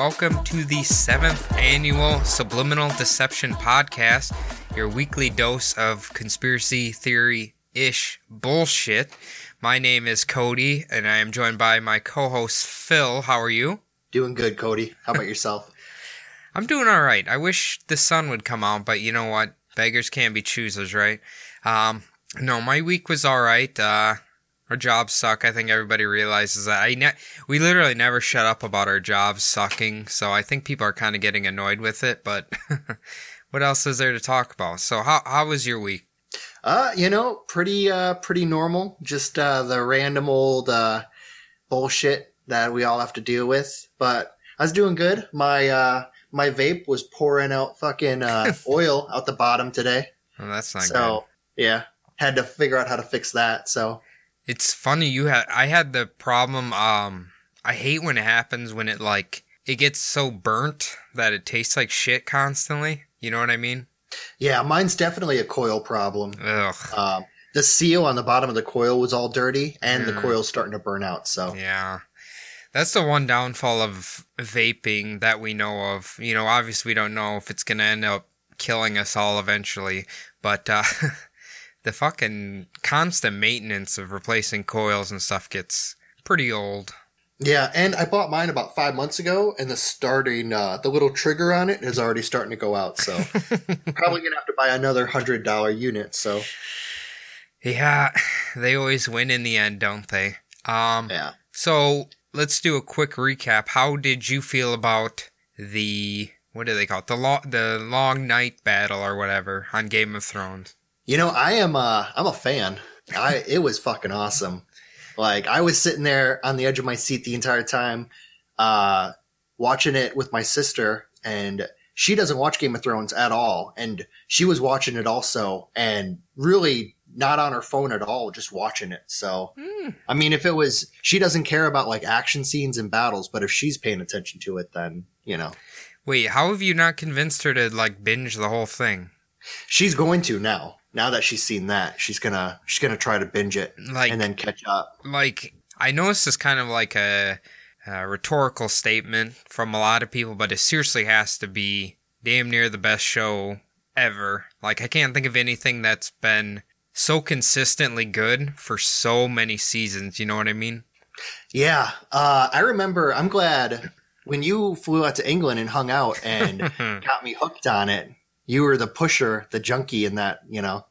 Welcome to the seventh annual Subliminal Deception Podcast, your weekly dose of conspiracy theory ish bullshit. My name is Cody, and I am joined by my co host Phil. How are you? Doing good, Cody. How about yourself? I'm doing all right. I wish the sun would come out, but you know what? Beggars can't be choosers, right? Um, no, my week was all right. Uh, our jobs suck. I think everybody realizes that. I ne- we literally never shut up about our jobs sucking, so I think people are kind of getting annoyed with it. But what else is there to talk about? So, how how was your week? Uh, you know, pretty uh pretty normal. Just uh the random old uh bullshit that we all have to deal with. But I was doing good. My uh my vape was pouring out fucking uh oil out the bottom today. Well, that's not so good. yeah. Had to figure out how to fix that. So It's funny you had. I had the problem. Um, I hate when it happens when it like it gets so burnt that it tastes like shit constantly. You know what I mean? yeah, mine's definitely a coil problem. Ugh. Um the seal on the bottom of the coil was all dirty and the Mm. coil's starting to burn out. So Yeah. That's the one downfall of vaping that we know of. You know, obviously we don't know if it's going to end up killing us all eventually, but uh the fucking constant maintenance of replacing coils and stuff gets pretty old. Yeah, and I bought mine about five months ago, and the starting, uh, the little trigger on it is already starting to go out. So probably gonna have to buy another hundred dollar unit. So Yeah, they always win in the end, don't they? Um yeah, So let's do a quick recap. How did you feel about the what do they call it? The long the long night battle or whatever on Game of Thrones. You know, I am, uh, I'm a fan. I it was fucking awesome. Like I was sitting there on the edge of my seat the entire time, uh, watching it with my sister, and she doesn't watch Game of Thrones at all, and she was watching it also, and really not on her phone at all, just watching it. So. I mean, if it was, she doesn't care about like action scenes and battles, but if she's paying attention to it, then, you know, Wait, how have you not convinced her to like binge the whole thing? she's going to now. Now that she's seen that, she's gonna, she's gonna try to binge it Like and then catch up. like I know this is kind of like a, a rhetorical statement from a lot of people, but it seriously has to be damn near the best show ever. Like I can't think of anything that's been so consistently good for so many seasons. You know what I mean? Yeah. Uh, I remember, I'm glad when you flew out to England and hung out and got me hooked on it. You were the pusher, the junkie in that, you know,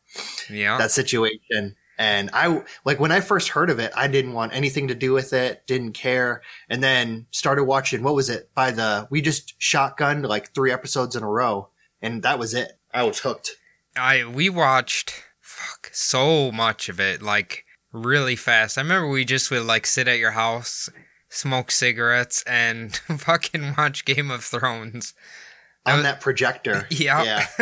yeah. that situation. And I like when I first heard of it, I didn't want anything to do with it, didn't care. And then started watching, what was it? By the, we just shotgunned like three episodes in a row. And that was it. I was hooked. I we watched fuck so much of it like really fast. I remember we just would like sit at your house, smoke cigarettes, and fucking watch Game of Thrones. On was- that projector. Yeah.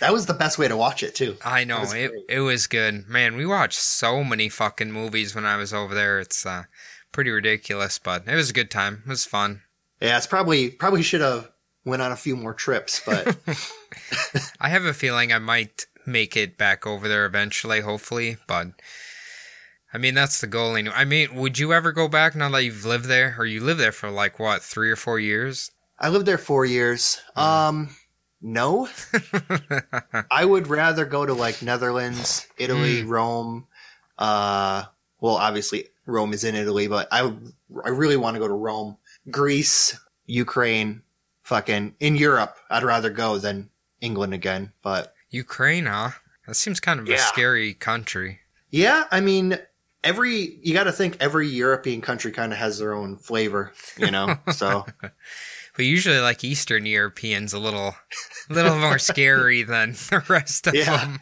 That was the best way to watch it too. I know it. great. It was good, man. We watched so many fucking movies when I was over there. It's uh, pretty ridiculous, but it was a good time. It was fun. Yeah, it's probably, probably should have went on a few more trips, but I have a feeling I might make it back over there eventually, hopefully. But I mean, that's the goal. Anyway. I mean, would you ever go back now that you've lived there, or you lived there for like what three or four years? I lived there four years. Um, no, I would rather go to like Netherlands, Italy, Rome. Uh, well, obviously Rome is in Italy, but I I really want to go to Rome, Greece, Ukraine, fucking in Europe. I'd rather go than England again. But Ukraine, huh? That seems kind of a scary country. yeah, I mean, every you got to think every European country kind of has their own flavor, you know. So But usually, like Eastern Europeans, a little, little more scary than the rest of Yeah. them.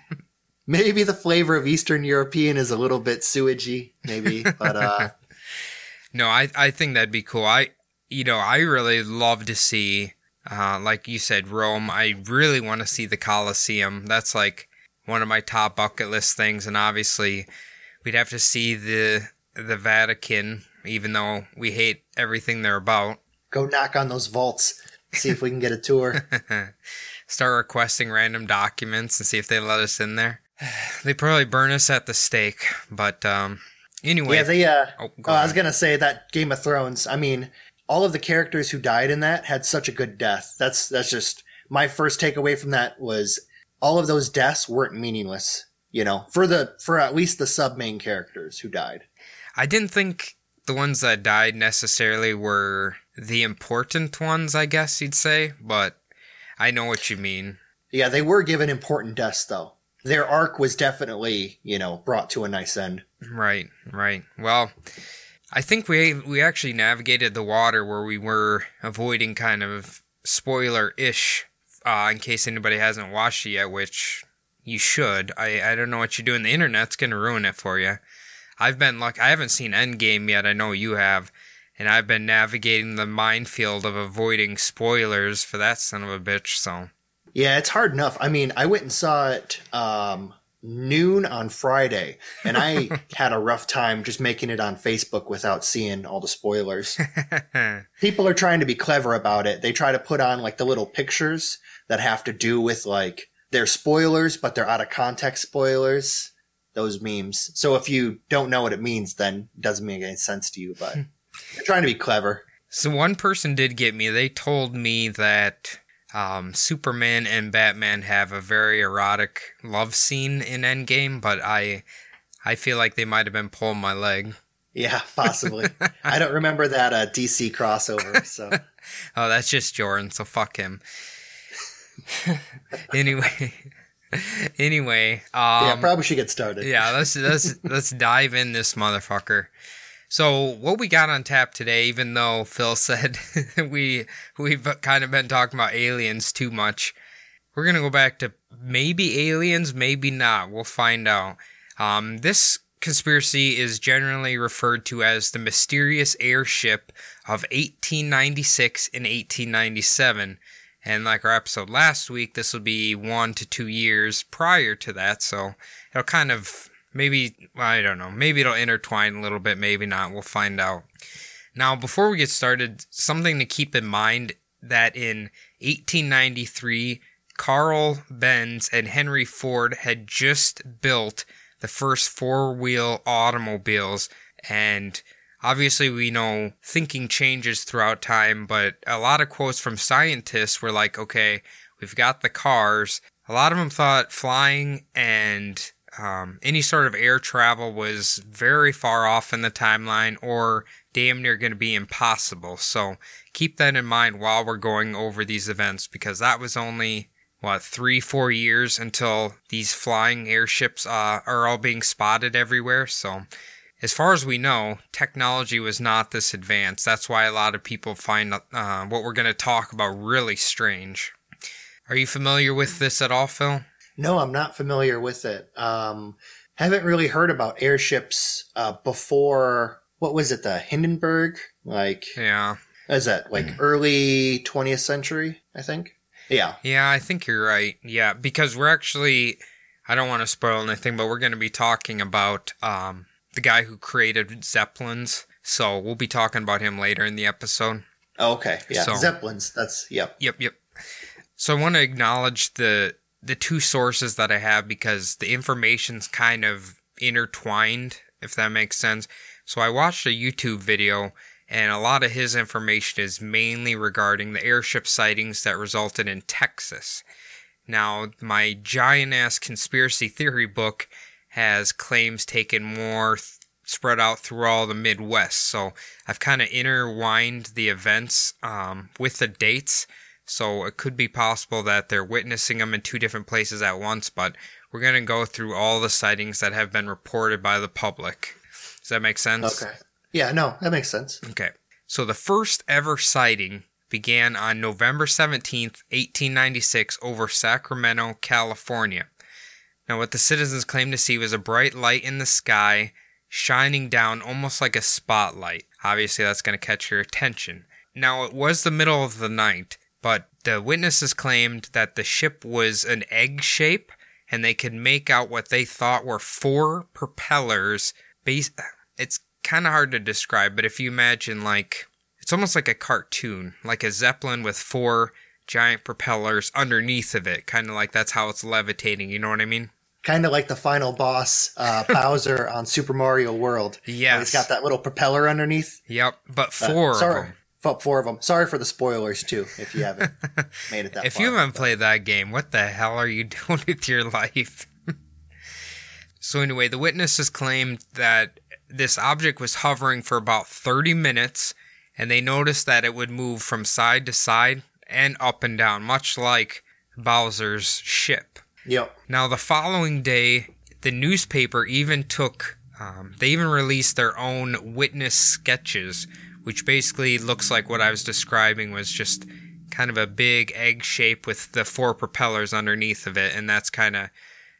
maybe the flavor of Eastern European is a little bit sewagey, maybe, but uh, No, I I think that'd be cool. I you know I really love to see, uh, like you said, Rome. I really want to see the Colosseum. That's like one of my top bucket list things, and obviously we'd have to see the the Vatican, even though we hate everything they're about. Go knock on those vaults, see if we can get a tour. Start requesting random documents and see if they let us in there. They probably burn us at the stake, but um, anyway. Yeah, they. Uh, Oh, oh, I was gonna say that Game of Thrones. I mean, all of the characters who died in that had such a good death. That's that's just my first takeaway from that was all of those deaths weren't meaningless. You know, for the for at least the sub main characters who died. I didn't think the ones that died necessarily were the important ones, I guess you'd say, but I know what you mean. Yeah, they were given important deaths though. Their arc was definitely you know brought to a nice end. Right, right. Well, I think we we actually navigated the water where we were avoiding kind of spoiler ish, uh, in case anybody hasn't watched it yet, which you should. I I don't know what you're doing. The internet's gonna ruin it for you. I've been like I haven't seen Endgame yet. I know you have. And I've been navigating the minefield of avoiding spoilers for that son of a bitch, so Yeah, it's hard enough. I mean, I went and saw it um, noon on Friday, and I had a rough time just making it on Facebook without seeing all the spoilers. People are trying to be clever about it. They try to put on like the little pictures that have to do with like they're spoilers, but they're out of context spoilers. Those memes. So if you don't know what it means, then it doesn't make any sense to you. But they're trying to be clever. So one person did get me. They told me that um, Superman and Batman have a very erotic love scene in Endgame, but I I feel like they might have been pulling my leg. Yeah, possibly. I don't remember that uh, DC crossover. So Oh, that's just Jordan, so fuck him. anyway, anyway, um, yeah, probably should get started. yeah, let's let's let's dive in this motherfucker. So what we got on tap today, even though Phil said we we've kind of been talking about aliens too much, we're gonna go back to maybe aliens, maybe not. We'll find out. Um, this conspiracy is generally referred to as the mysterious airship of 1896 and 1897. And like our episode last week, this will be one to two years prior to that, so it'll kind of maybe I don't know, maybe it'll intertwine a little bit, maybe not. We'll find out. Now, before we get started, something to keep in mind that in 1893, Carl Benz and Henry Ford had just built the first four-wheel automobiles and obviously we know thinking changes throughout time, but a lot of quotes from scientists were like, okay, we've got the cars. A lot of them thought flying and um, any sort of air travel was very far off in the timeline or damn near going to be impossible. So keep that in mind while we're going over these events because that was only what three four years until these flying airships uh, are all being spotted everywhere. So as far as we know technology was not this advanced. That's why a lot of people find uh, what we're going to talk about really strange. Are you familiar with this at all phil No, I'm not familiar with it. Um, haven't really heard about airships uh, before. What was it? The Hindenburg? Like, yeah Is that? Like early 20th century, I think. Yeah. yeah i think you're right yeah because we're actually i don't want to spoil anything but we're going to be talking about um, the guy who created zeppelins so we'll be talking about him later in the episode Oh, okay. Yeah. So- Zeppelins. That's yep. Yep, yep. So I want to acknowledge the the two sources that I have because the information's kind of intertwined, if that makes sense. So I watched a YouTube video and a lot of his information is mainly regarding the airship sightings that resulted in Texas. Now, my giant ass conspiracy theory book has claims taken more th- spread out through all the Midwest. So I've kind of intertwined the events um, with the dates. So it could be possible that they're witnessing them in two different places at once, but we're going to go through all the sightings that have been reported by the public. Does that make sense? Okay. Yeah. No, that makes sense. Okay. So the first ever sighting began on November 17th, 1896, over Sacramento, California. Now, what the citizens claimed to see was a bright light in the sky shining down almost like a spotlight. Obviously, that's going to catch your attention. Now, it was the middle of the night, but the witnesses claimed that the ship was an egg shape and they could make out what they thought were four propellers. It's kind of hard to describe, but if you imagine, like, it's almost like a cartoon, like a Zeppelin with four giant propellers underneath of it, kind of like that's how it's levitating, you know what I mean? Kind of like the final boss, uh, Bowser on Super Mario World. Yeah. He's got that little propeller underneath. Yep, but Uh, four of sorry, them. F- Four of them. Sorry for the spoilers, too, if you haven't made it that If far. you haven't played that game, what the hell are you doing with your life? so, anyway, the witnesses claimed that this object was hovering for about 30 minutes and they noticed that it would move from side to side and up and down, much like Bowser's ship. Yep. Now, the following day, the newspaper even took, um, they even released their own witness sketches, which basically looks like what I was describing was just kind of a big egg shape with the four propellers underneath of it. And that's kind of,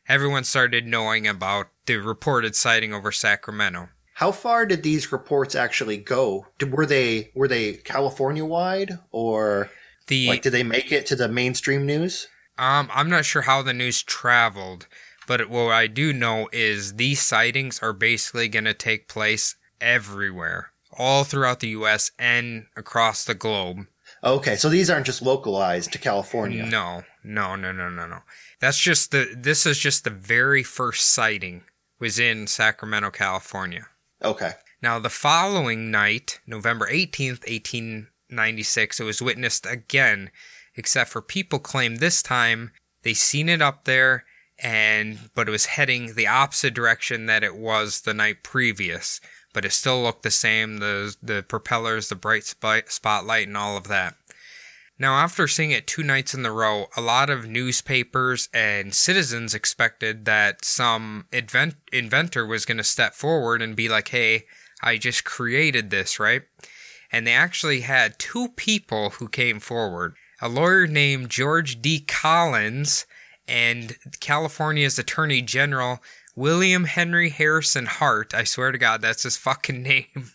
everyone started knowing about the reported sighting over Sacramento. How far did these reports actually go? Did, were they were they California wide or The, like did they make it to the mainstream news? Um, I'm not sure how the news traveled, but what I do know is these sightings are basically going to take place everywhere, all throughout the U.S. and across the globe. Okay, so these aren't just localized to California. No, no, no, no, no, no. That's just the. This is just the very first sighting was in Sacramento, California. Okay. Now, the following night, November 18th, 1896, it was witnessed again, except for people claim this time they seen it up there and but it was heading the opposite direction that it was the night previous, but it still looked the same, the the propellers, the bright spot, spotlight and all of that. Now, after seeing it two nights in a row, a lot of newspapers and citizens expected that some invent- inventor was going to step forward and be like, hey, I just created this, right? And they actually had two people who came forward a lawyer named George D. Collins and California's Attorney General William Henry Harrison Hart. I swear to God, that's his fucking name.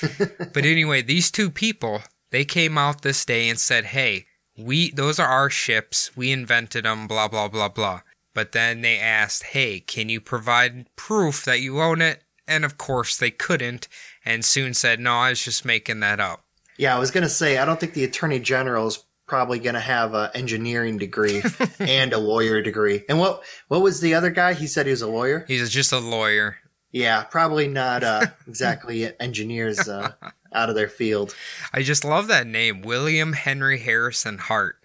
but anyway, these two people, they came out this day and said, "Hey, we those are our ships. We invented them, blah blah blah blah." But then they asked, "Hey, can you provide proof that you own it?" And of course, they couldn't and soon said, "No, I was just making that up." Yeah, I was gonna say I don't think the attorney general's probably gonna have an engineering degree and a lawyer degree. And what what was the other guy? He said he was a lawyer. He's just a lawyer. Yeah, probably not uh, exactly engineers uh, out of their field. I just love that name, William Henry Harrison Hart.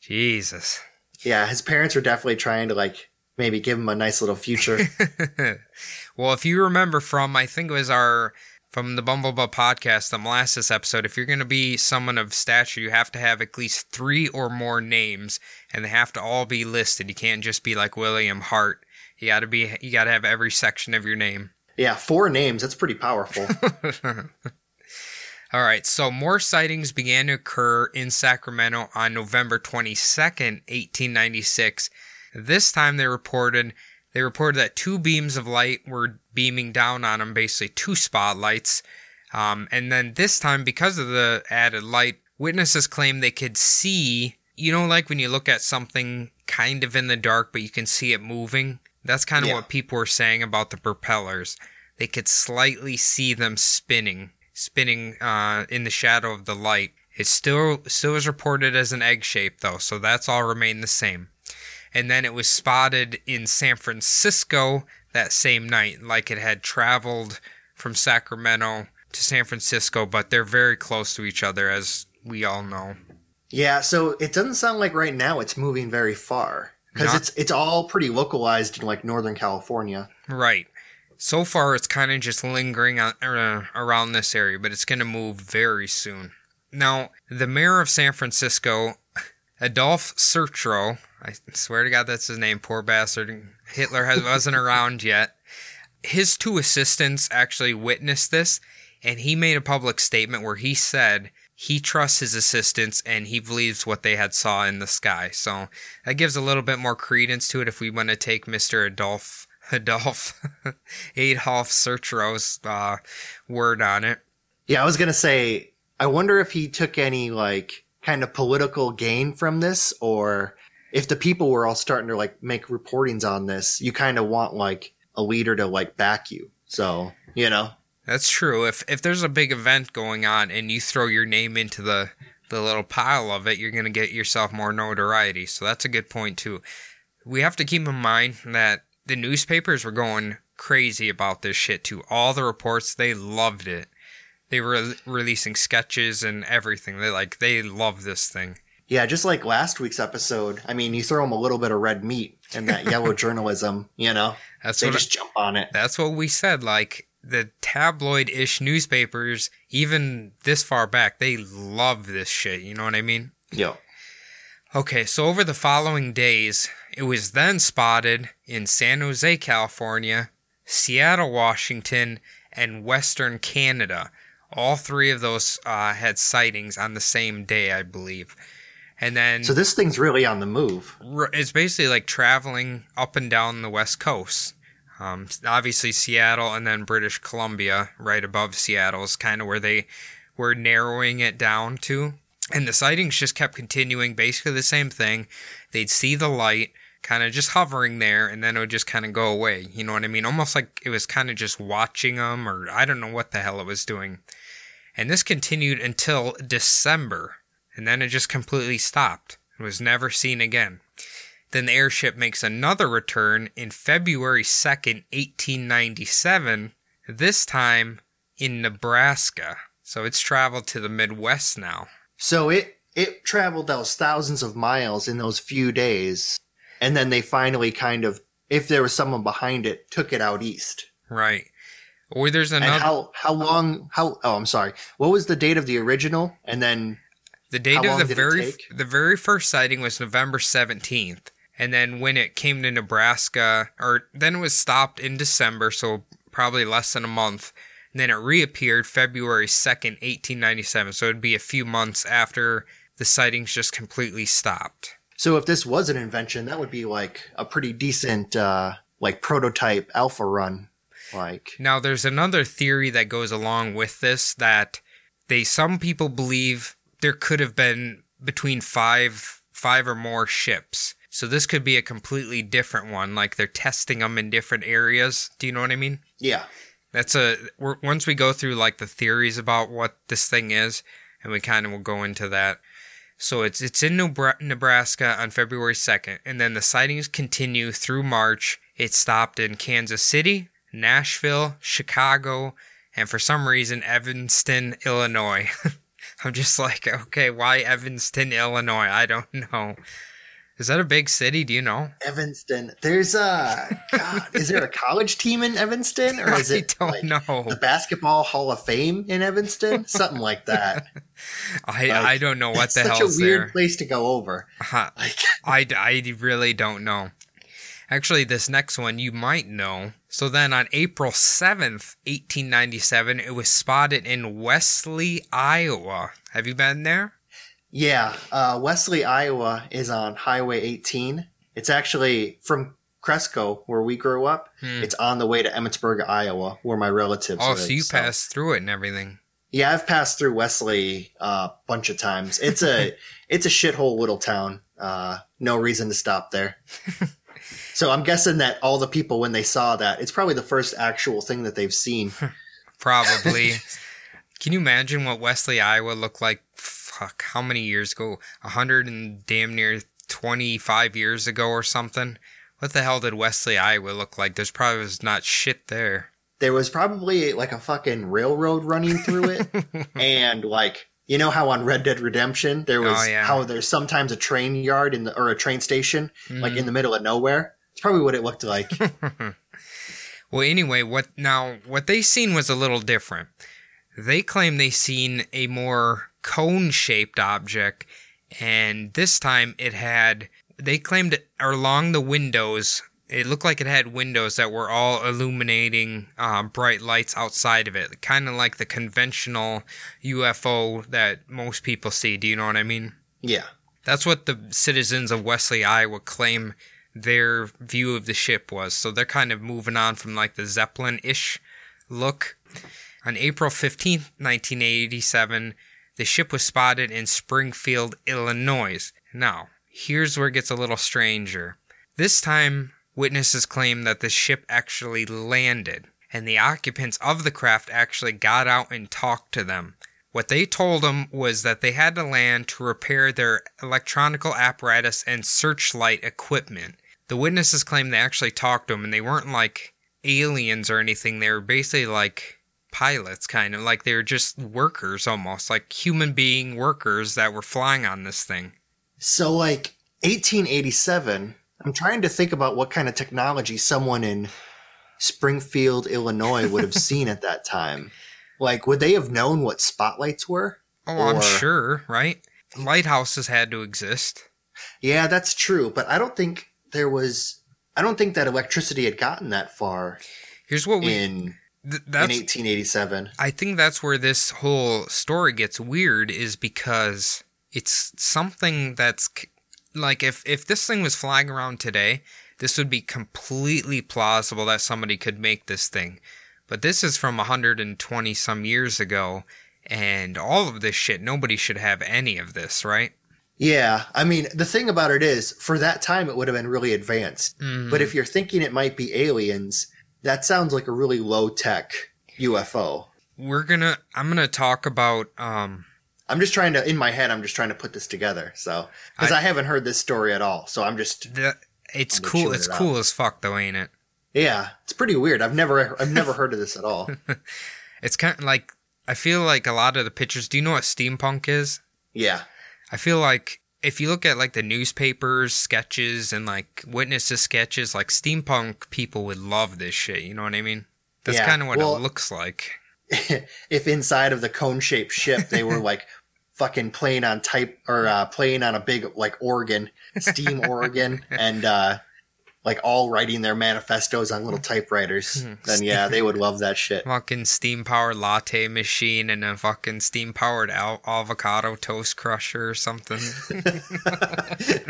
Jesus. Yeah, his parents were definitely trying to like maybe give him a nice little future. well, if you remember from, I think it was our from the Bumblebutt podcast, the molasses episode, if you're going to be someone of stature, you have to have at least three or more names, and they have to all be listed. You can't just be like William Hart. You got to be. You got to have every section of your name. yeah, four names. That's pretty powerful. All right, so more sightings began to occur in Sacramento on November 22nd, 1896. This time they reported they reported that two beams of light were beaming down on them, basically two spotlights. Um, and then this time, because of the added light, witnesses claim they could see, you know, like when you look at something kind of in the dark, but you can see it moving. That's kind of Yeah. what people were saying about the propellers. They could slightly see them spinning, spinning uh, in the shadow of the light. It still still is reported as an egg shape though, so that's all remained the same. And then it was spotted in San Francisco that same night, like it had traveled from Sacramento to San Francisco, but they're very close to each other, as we all know. yeah, so it doesn't sound like right now it's moving very far because it's it's all pretty localized in like Northern California. Right. So far, it's kind of just lingering on, uh, around this area, but it's going to move very soon. Now, the mayor of San Francisco, Adolphe Sutro, I swear to God that's his name, poor bastard. Hitler has, wasn't around yet. His two assistants actually witnessed this, and he made a public statement where he said he trusts his assistants and he believes what they had saw in the sky. So that gives a little bit more credence to it if we want to take Mr. Adolf Adolf Adolf Sutro's uh, word on it. Yeah, I was gonna say, I wonder if he took any like kind of political gain from this, or if the people were all starting to like make reportings on this. You kind of want like a leader to like back you. So you know, That's true. If if there's a big event going on and you throw your name into the the little pile of it, you're going to get yourself more notoriety. So that's a good point too. We have to keep in mind that the newspapers were going crazy about this shit too. All the reports, they loved it. They were releasing sketches and everything. They like they love this thing. Yeah, just like last week's episode. I mean, you throw them a little bit of red meat and that yellow journalism. You know, That's they just jump on it. That's what we said. Like the tabloid ish newspapers, even this far back, they love this shit. You know what I mean? Yeah. Okay, so over the following days, it was then spotted in San Jose, California, Seattle, Washington, and Western Canada. All three of those uh, had sightings on the same day, I believe. And then so this thing's really on the move. it's basically like traveling up and down the west coast. Um, obviously, Seattle and then British Columbia, right above Seattle, is kind of where they were narrowing it down to. And the sightings just kept continuing, basically the same thing. They'd see the light, kind of just hovering there, and then it would just kind of go away. You know what I mean? Almost like it was kind of just watching them, or I don't know what the hell it was doing. And this continued until December, and then it just completely stopped. and was never seen again. Then the airship makes another return in February 2nd, 1897, this time in Nebraska. So it's traveled to the Midwest now. So it it traveled those thousands of miles in those few days, and then they finally kind of, if there was someone behind it, took it out east. Right. Or there's And another. how how long how oh I'm sorry what was the date of the original and then the date how of the very the very first sighting was November 17th. And then when it came to Nebraska, or then it was stopped in December, so probably less than a month. And then it reappeared February 2nd, 1897. So it'd be a few months after the sightings just completely stopped. so if this was an invention that would be like a pretty decent uh like prototype alpha run like Now, there's another theory that goes along with this that they some people believe there could have been between five five or more ships. So this could be a completely different one, like they're testing them in different areas. Do you know what I mean? yeah That's a once we go through like the theories about what this thing is, and we kind of will go into that. So it's it's in Nebraska on February 2nd, and then the sightings continue through March. It stopped in Kansas City, Nashville, Chicago, and for some reason Evanston, Illinois. I'm just like, okay, why Evanston, Illinois? I don't know. Is that a big city? Do you know? Evanston there's a God is there a college team in Evanston or is I it don't like, know. the basketball Hall of Fame in Evanston something like that I, Like, I don't know what it's the such hell's a weird there. place to go over Huh. like I, I really don't know. Actually, this next one you might know. So then on April 7th, 1897, it was spotted in Wesley, Iowa. Have you been there? Yeah, uh, Wesley, Iowa is on Highway 18. It's actually from Cresco, where we grew up. It's on the way to Emmetsburg, Iowa, where my relatives Hmm. Oh, live. so you passed through it and everything. Yeah, I've passed through Wesley uh, a bunch of times. It's a it's a shithole little town. Uh, no reason to stop there. so I'm guessing that all the people when they saw that, it's probably the first actual thing that they've seen. Probably. Can you imagine what Wesley, Iowa looked like? Fuck, how many years ago? A hundred and damn near 25 years ago or something? What the hell did Wesley, Iowa look like? There's probably was not shit there. there was probably like a fucking railroad running through it and like you know how on red dead redemption there was Oh, yeah. how there's sometimes a train yard in the or a train station like Mm-hmm. in the middle of nowhere it's probably what it looked like Well, anyway, what now? What they seen was a little different. They claim they seen a more cone-shaped object, and this time it had. They claimed it along the windows. it looked like it had windows that were all illuminating uh, bright lights outside of it, kind of like the conventional UFO that most people see. Do you know what I mean? Yeah. That's what the citizens of Wesley, Iowa claim their view of the ship was. So they're kind of moving on from like the Zeppelin ish look. On April 15th, 1987, the ship was spotted in Springfield, Illinois. Now, here's where it gets a little stranger. This time, witnesses claim that the ship actually landed, and the occupants of the craft actually got out and talked to them. What they told them was that they had to land to repair their electronical apparatus and searchlight equipment. The witnesses claim they actually talked to them, and they weren't like aliens or anything. They were basically like pilots, kind of like they were just workers almost, like human being workers that were flying on this thing. So, like 1887, I'm trying to think about what kind of technology someone in Springfield, Illinois would have seen at that time. Like, would they have known what spotlights were? Oh, I'm sure, right? Lighthouses had to exist. Yeah, that's true. But I don't think there was. I don't think that electricity had gotten that far Here's what we. in th- in 1887. I think that's where this whole story gets weird is because it's something that's like if if this thing was flying around today, this would be completely plausible that somebody could make this thing. But this is from 120 some years ago and all of this shit nobody should have any of this, right? Yeah, I mean, the thing about it is, for that time, it would have been really advanced. Mhm. But if you're thinking it might be aliens, that sounds like a really low tech UFO. We're going to I'm going to talk about um I'm just trying to, in my head, I'm just trying to put this together. So, because I- I, haven't heard this story at all. So I'm just, the it's I'm cool it's it out. cool as fuck though, ain't it? yeah, it's pretty weird. I've never, I've never heard of this at all. It's kind of like I feel like a lot of the pictures. Do you know what steampunk is? Yeah, I feel like if you look at like the newspapers, sketches, and like witnesses sketches, like steampunk people would love this shit. You know what I mean? That's Yeah, kind of what well- it looks like. if inside of the cone shaped ship they were like fucking playing on type or uh, playing on a big like organ, steam organ, and uh, like all writing their manifestos on little typewriters, then yeah, they would love that shit. Fucking steam powered latte machine and a fucking steam powered al- avocado toast crusher or something.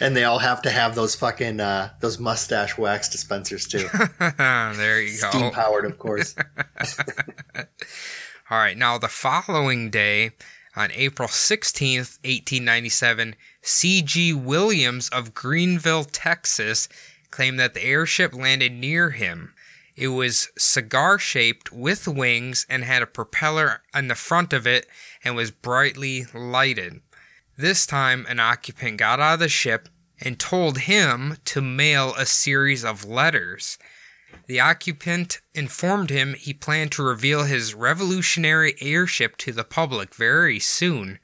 And they all have to have those fucking uh, those mustache wax dispensers too, there you go. steam powered, of course. All right, now the following day, on April 16th, 1897, C.G. Williams of Greenville, Texas, claimed that the airship landed near him. It was cigar shaped with wings and had a propeller on the front of it and was brightly lighted. This time, an occupant got out of the ship and told him to mail a series of letters. The occupant informed him he planned to reveal his revolutionary airship to the public very soon.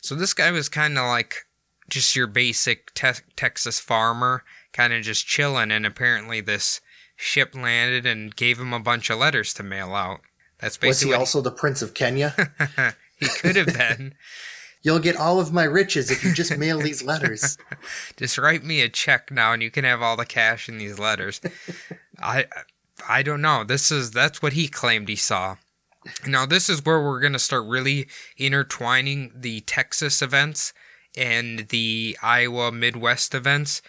So this guy was kind of like just your basic te- Texas farmer, kind of just chilling, and apparently this ship landed and gave him a bunch of letters to mail out. That's basically Was he also the Prince of Kenya? he could have been. You'll get all of my riches if you just mail these letters. Just write me a check now, and you can have all the cash in these letters. I, I don't know. This is that's what he claimed he saw. Now this is where we're gonna start really intertwining the Texas events and the Iowa Midwest events.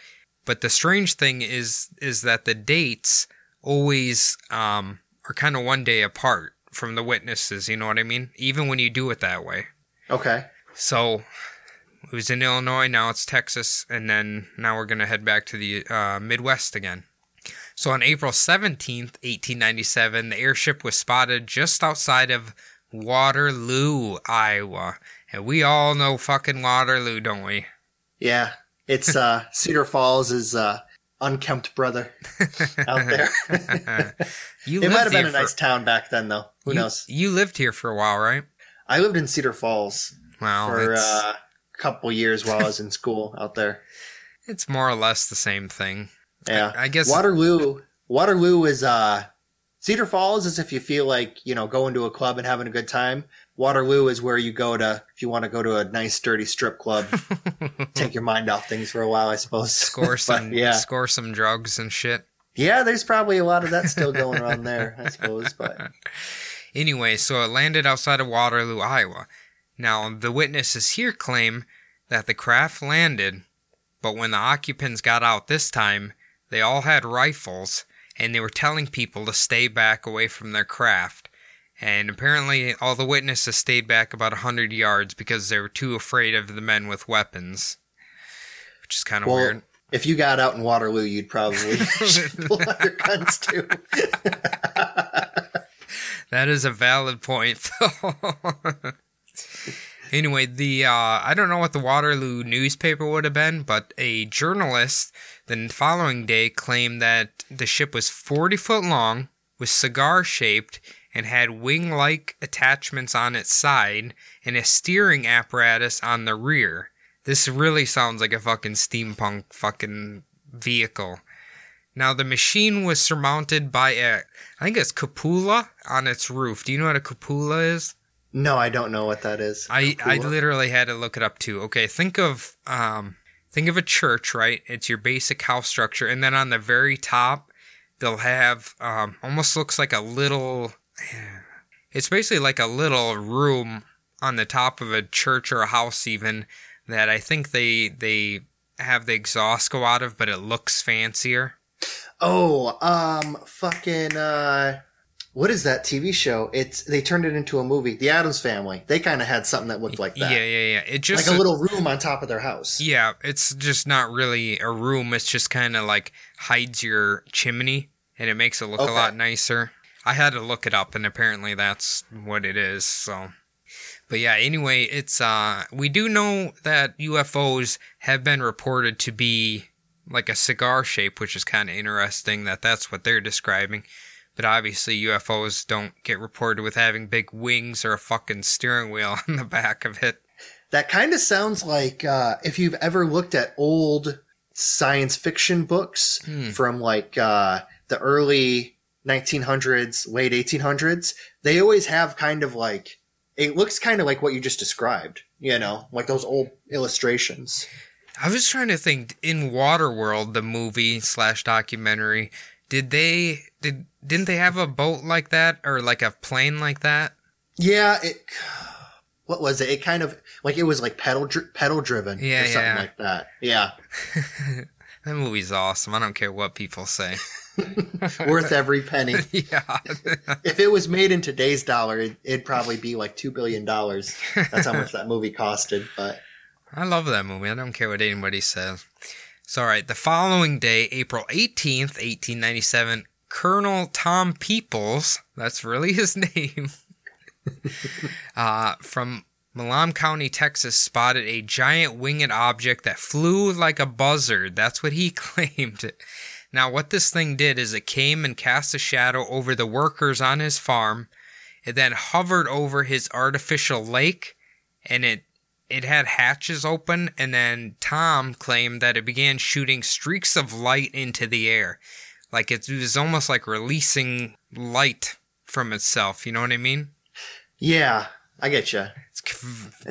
But the strange thing is is that the dates always um, are kind of one day apart from the witnesses. You know what I mean? Even when you do it that way. Okay. So it was in Illinois, now it's Texas, and then now we're going to head back to the uh, Midwest again. So on April 17th, 1897, the airship was spotted just outside of Waterloo, Iowa. And we all know fucking Waterloo, don't we? Yeah, it's uh, Cedar Falls' is uh, unkempt brother out there. You it might have been a nice for- town back then, though. Who you, knows? You lived here for a while, right? I lived in Cedar Falls Well, for it's, uh, a couple years while I was in school out there. it's more or less the same thing. Yeah, I guess- Waterloo. Waterloo is uh, Cedar Falls is if you feel like you know going to a club and having a good time. Waterloo is where you go to if you want to go to a nice dirty strip club, take your mind off things for a while, I suppose. Score some, yeah, score some drugs and shit. yeah. There's probably a lot of that still going on there, I suppose. But Anyway, so it landed outside of Waterloo, Iowa. Now, the witnesses here claim that the craft landed, but when the occupants got out this time, they all had rifles and they were telling people to stay back away from their craft. And apparently, all the witnesses stayed back about a 100 yards because they were too afraid of the men with weapons. Which is kind of well, weird. if you got out in Waterloo, you'd probably pull out your guns too. That is a valid point, Phil. anyway, the uh, I don't know what the Waterloo newspaper would have been, but a journalist the following day claimed that the ship was 40 foot long, was cigar shaped, and had wing like attachments on its side and a steering apparatus on the rear. This really sounds like a fucking steampunk fucking vehicle. Now the machine was surmounted by a I think it's cupola on its roof. Do you know what a cupola is? No, I don't know what that is. I I literally had to look it up too. Okay, think of um think of a church, right? It's your basic house structure and then on the very top they'll have um almost looks like a little it's basically like a little room on the top of a church or a house even that I think they they have the exhaust go out of but it looks fancier. Oh, um, fucking, uh, what is that TV show? It's they turned it into a movie. The Addams Family. They kind of had something that looked like that, Yeah, yeah, yeah. It just like a little room on top of their house. Yeah, it's just not really a room. It's just kind of like hides your chimney and it makes it look Okay. a lot nicer. I had to look it up and apparently that's what it is. So but yeah, anyway, it's uh we do know that UFOs have been reported to be like a cigar shape, which is kind of interesting that that's what they're describing. But obviously UFOs don't get reported with having big wings or a fucking steering wheel on the back of it. That kind of sounds like uh, if you've ever looked at old science fiction books Hmm. from like uh, the early 1900s, late 1800s. They always have kind of like it looks kind of like what you just described. You know, like those old illustrations. I was trying to think in Waterworld, the movie slash documentary, did they did didn't they have a boat like that or like a plane like that? Yeah, it. What was it? It kind of like it was like pedal dri- pedal driven Yeah, or something yeah. like that. Yeah, That movie's awesome. I don't care what people say. worth every penny. yeah. If it was made in today's dollar, it, it'd probably be like two billion dollars. That's how much that movie costed. But I love that movie. I don't care what anybody says. So, all right, the following day, April 18th, 1897, Colonel Tom Peoples, that's really his name, uh, from Milam County, Texas, spotted a giant winged object that flew like a buzzard. That's what he claimed. Now, what this thing did is it came and cast a shadow over the workers on his farm. It then hovered over his artificial lake, and it it had hatches open, and then Tom claimed that it began shooting streaks of light into the air. Like it was almost like releasing light from itself. You know what I mean? yeah, I get you. It's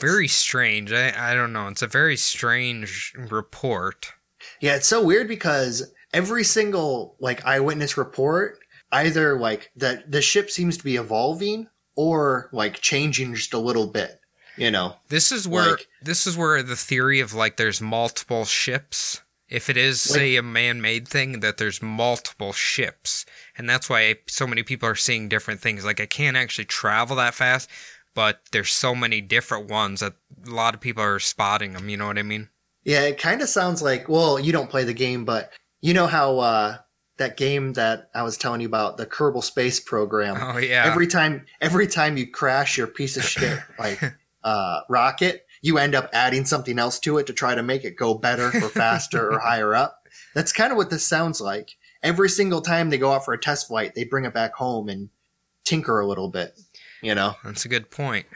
very strange. I, I don't know. It's a very strange report. Yeah, it's so weird because every single like eyewitness report, either like that the ship seems to be evolving or like changing just a little bit. You know, This is where Like- this is where the theory of like there's multiple ships. If it is say a man-made thing, that there's multiple ships, and that's why so many people are seeing different things. Like I can't actually travel that fast, but there's so many different ones that a lot of people are spotting them. You know what I mean? Yeah, it kind of sounds like. Well, you don't play the game, but you know how uh, that game that I was telling you about, the Kerbal Space Program. Oh yeah. Every time, every time you crash your piece of shit like uh, rocket, you end up adding something else to it to try to make it go better or faster or higher up. That's kind of what this sounds like. Every single time they go out for a test flight, they bring it back home and tinker a little bit. You know. That's a good point.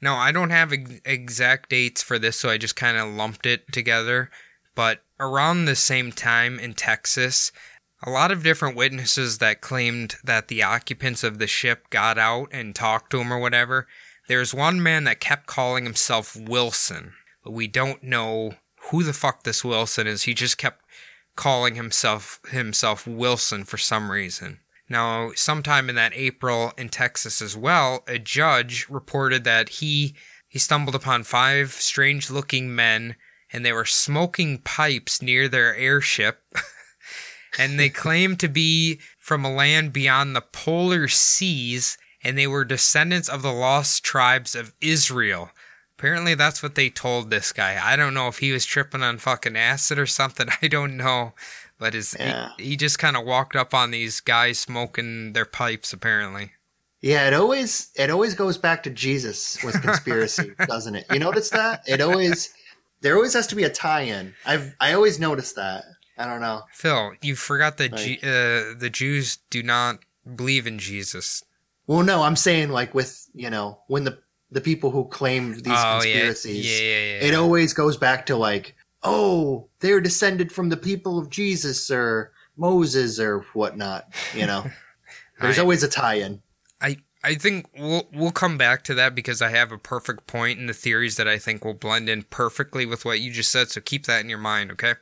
No, I don't have ex- exact dates for this, so I just kind of lumped it together. But around the same time in Texas, a lot of different witnesses that claimed that the occupants of the ship got out and talked to him or whatever. There's one man that kept calling himself Wilson, but we don't know who the fuck this Wilson is. He just kept calling himself himself Wilson for some reason. Now, sometime in that April in Texas as well, a judge reported that he he stumbled upon five strange-looking men and they were smoking pipes near their airship. and they claimed to be from a land beyond the polar seas and they were descendants of the lost tribes of Israel. Apparently, that's what they told this guy. I don't know if he was tripping on fucking acid or something. I don't know. But his, Yeah. he, he just kind of walked up on these guys smoking their pipes, apparently. Yeah, it always it always goes back to Jesus with conspiracy, doesn't it? You notice that? It always there always has to be a tie-in. I've I always noticed that. I don't know. Phil, you forgot that G- Like- uh, the Jews do not believe in Jesus. Well, no, I'm saying like with you know when the the people who claim these oh, conspiracies. Yeah, yeah, yeah. it always goes back to like, oh, they're descended from the people of Jesus or Moses or whatnot. You know, there's I- always a tie-in. I I think we'll we'll come back to that because I have a perfect point in the theories that I think will blend in perfectly with what you just said. So keep that in your mind, okay?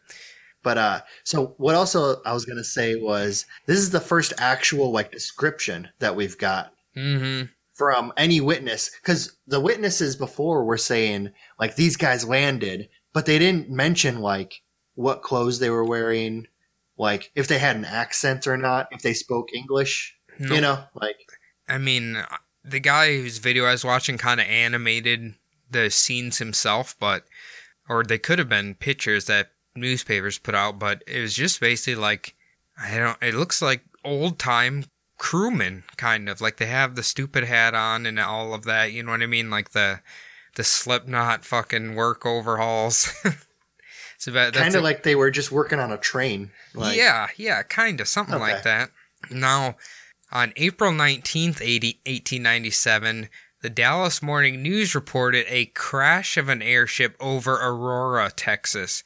But uh so what also I was gonna say was this is the first actual like description that we've got Mm-hmm. from any witness because the witnesses before were saying like these guys landed, but they didn't mention like what clothes they were wearing, like if they had an accent or not, if they spoke English. You know, like I mean, the guy whose video I was watching kind of animated the scenes himself, but or they could have been pictures that newspapers put out, but it was just basically like I don't. It looks like old time crewmen, kind of like they have the stupid hat on and all of that. You know what I mean? Like the the Slipknot fucking work overhauls. it's about kind of like they were just working on a train. Like, yeah, yeah, kind of something like that. Now, on April 19th, 80, 1897, the Dallas Morning News reported a crash of an airship over Aurora, Texas,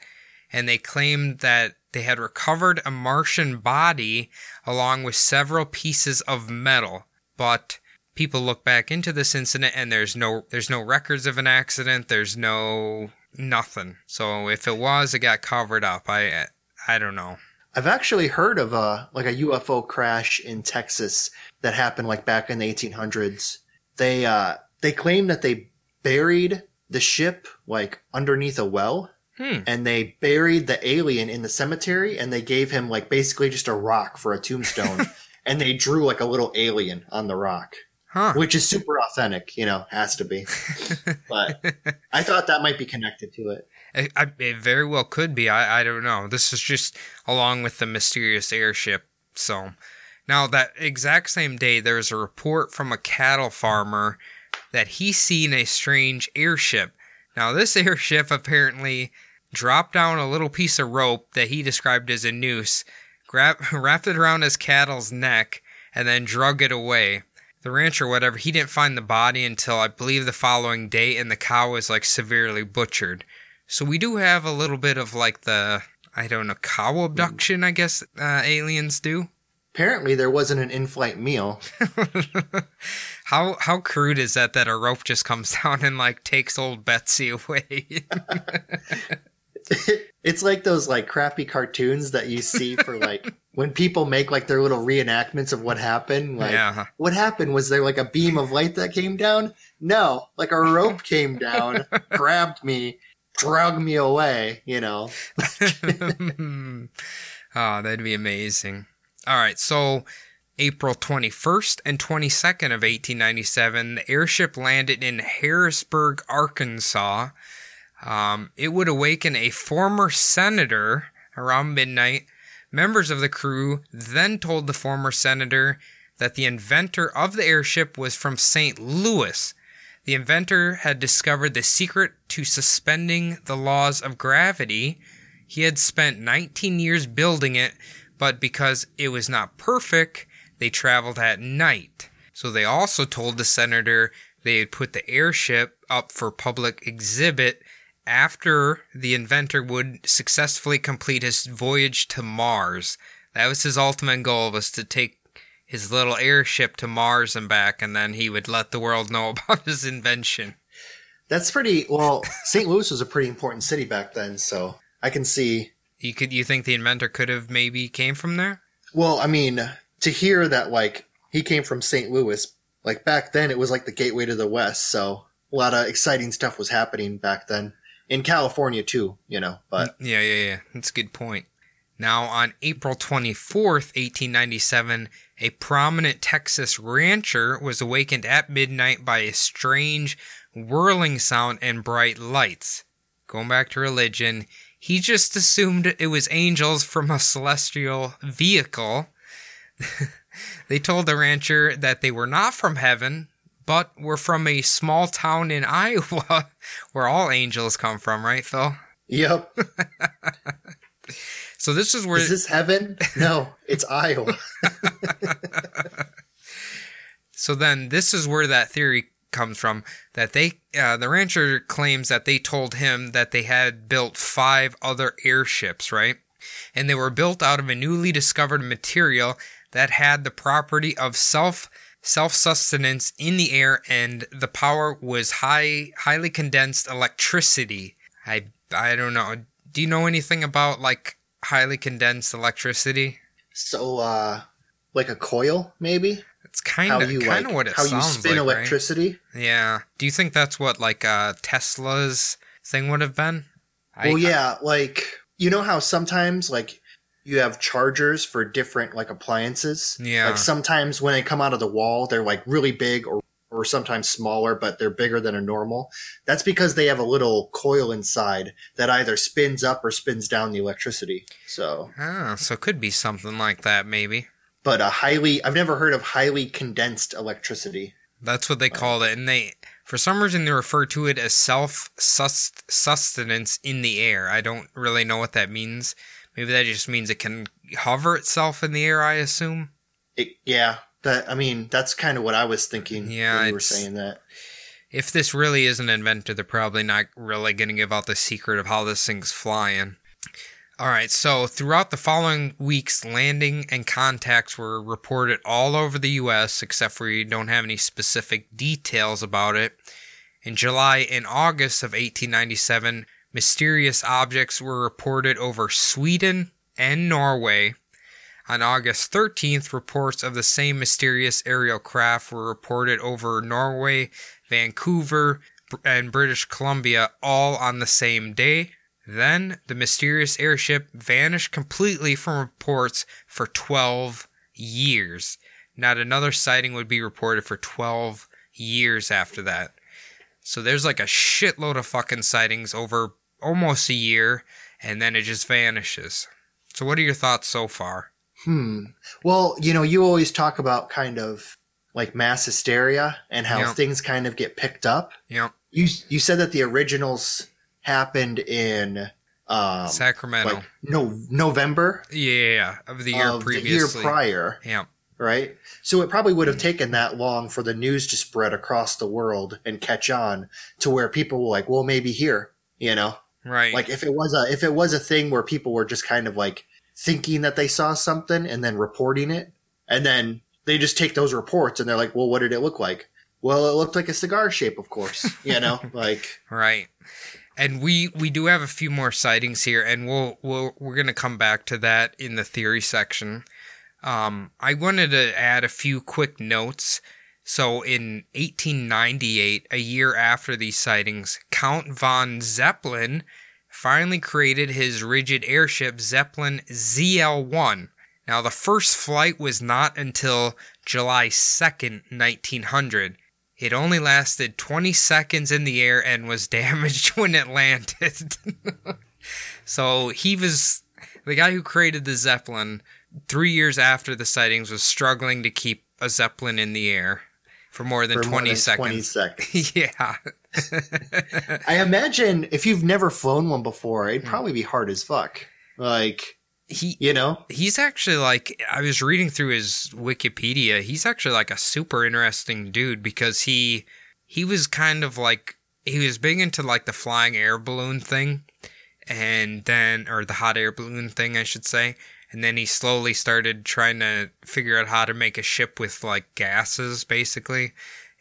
and they claimed that they had recovered a Martian body along with several pieces of metal, but people look back into this incident and there's no there's no records of an accident, there's no nothing. So if it was, it got covered up. I I don't know. I've actually heard of a like a UFO crash in Texas that happened like back in the 1800s. They uh they claim that they buried the ship like underneath a well Hmm. and they buried the alien in the cemetery and they gave him like basically just a rock for a tombstone and they drew like a little alien on the rock Huh. which is super authentic you know has to be but i thought that might be connected to it It, I, it very well could be. I, I don't know. This is just along with the mysterious airship. So now that exact same day, there's a report from a cattle farmer that he seen a strange airship. Now this airship apparently dropped down a little piece of rope that he described as a noose, grab, wrapped it around his cattle's neck, and then drug it away. The rancher, or whatever, he didn't find the body until I believe the following day, and the cow was like severely butchered. So we do have a little bit of like the I don't know cow abduction, I guess uh, aliens do. apparently there wasn't an in-flight meal How how crude is that that a rope just comes down and like takes old Betsy away? it's like those like crappy cartoons that you see for like when people make like their little reenactments of what happened like Yeah. what happened was there like a beam of light that came down no like a rope came down grabbed me drug me away you know oh, that'd be amazing. All right, so April 21st and 22nd of 1897, the airship landed in Harrisburg, Arkansas. Um, it would awaken a former senator around midnight. Members of the crew then told the former senator that the inventor of the airship was from St. Louis. The inventor had discovered the secret to suspending the laws of gravity. He had spent 19 years building it, but because it was not perfect, they traveled at night. So they also told the senator they had put the airship up for public exhibit after the inventor would successfully complete his voyage to Mars. That was his ultimate goal was to take his little airship to Mars and back, and then he would let the world know about his invention. That's pretty well. St. Louis was a pretty important city back then, so I can see. You could you think the inventor could have maybe came from there? Well, I mean, to hear that like he came from St. Louis, like back then it was like the gateway to the West, so a lot of exciting stuff was happening back then in California too. You know, but mm, Yeah, yeah, yeah. That's a good point. Now, on April 24th, 1897, a prominent Texas rancher was awakened at midnight by a strange whirling sound and bright lights. Going back to religion, he just assumed it was angels from a celestial vehicle. they told the rancher that they were not from heaven, but were from a small town in Iowa, where all angels come from, right, Phil? yep. So this is where Is this heaven? No, it's Iowa. So then this is where that theory comes from that they uh, the rancher claims that they told him that they had built five other airships, right? And they were built out of a newly discovered material that had the property of self self-sustenance in the air and the power was high highly condensed electricity. I I don't know. Do you know anything about like highly condensed electricity? So, uh, like a coil, maybe? It's kind How of you kind like of what it how you spin like, right? electricity? Yeah. Do you think that's what like uh Tesla's thing would have been? I- well, yeah, like you know how sometimes like you have chargers for different like appliances. Yeah. Like sometimes when they come out of the wall, they're like really big or or sometimes smaller, but they're bigger than a normal. That's because they have a little coil inside that either spins up or spins down the electricity. So, Ah, so it could be something like that maybe. but a highly I've never heard of highly condensed electricity. That's what they called it, and they for some reason they refer to it as self sustenance in the air. I don't really know what that means. Maybe that just means it can hover itself in the air. I assume. It, yeah, that I mean that's kind of what I was thinking Yeah, when you were saying that. If this really is an inventor, they're probably not really going to give out the secret of how this thing's flying. All right, so throughout the following weeks, landing and contacts were reported all over the U.S., except for we don't have any specific details about it. In July and August of 1897, mysterious objects were reported over Sweden and Norway. On August 13th, reports of the same mysterious aerial craft were reported over Norway, Vancouver, and British Columbia all on the same day. Then the mysterious airship vanished completely from reports for 12 years. Not another sighting would be reported for 12 years after that. So there's like a shitload of fucking sightings over almost a year, and then it just vanishes. So, what are your thoughts so far? Hmm. Well, you know, you always talk about kind of like mass hysteria and how Yeah. things kind of get picked up. Yep, You you said that the originals happened in um, Sacramento. like no November yeah, of the year of the year prior, yeah, right? So it probably would have taken that long for the news to spread across the world and catch on to where people were like, well, maybe here, you know, right. like if it was a if it was a thing where people were just kind of like thinking that they saw something and then reporting it and then they just take those reports and they're like well what did it look like well it looked like a cigar shape of course you know like Right. And we we do have a few more sightings here, and we'll we'll we're gonna come back to that in the theory section. Um, I wanted to add a few quick notes. So in 1898, a year after these sightings, Count von Zeppelin finally created his rigid airship Zeppelin ZL-1. Now the first flight was not until July 2nd, 1900. It only lasted 20 seconds in the air and was damaged when it landed. so he was the guy who created the Zeppelin. Three years after the sightings, was struggling to keep a Zeppelin in the air for more than for more 20 than 20 seconds. seconds yeah. i imagine if you've never flown one before Hmm. it'd probably be hard as fuck like he you know he's actually like I was reading through his Wikipedia. He's actually like a super interesting dude because he he was kind of like he was big into like the flying air balloon thing and then or the hot air balloon thing I should say. And then he slowly started trying to figure out how to make a ship with like gases basically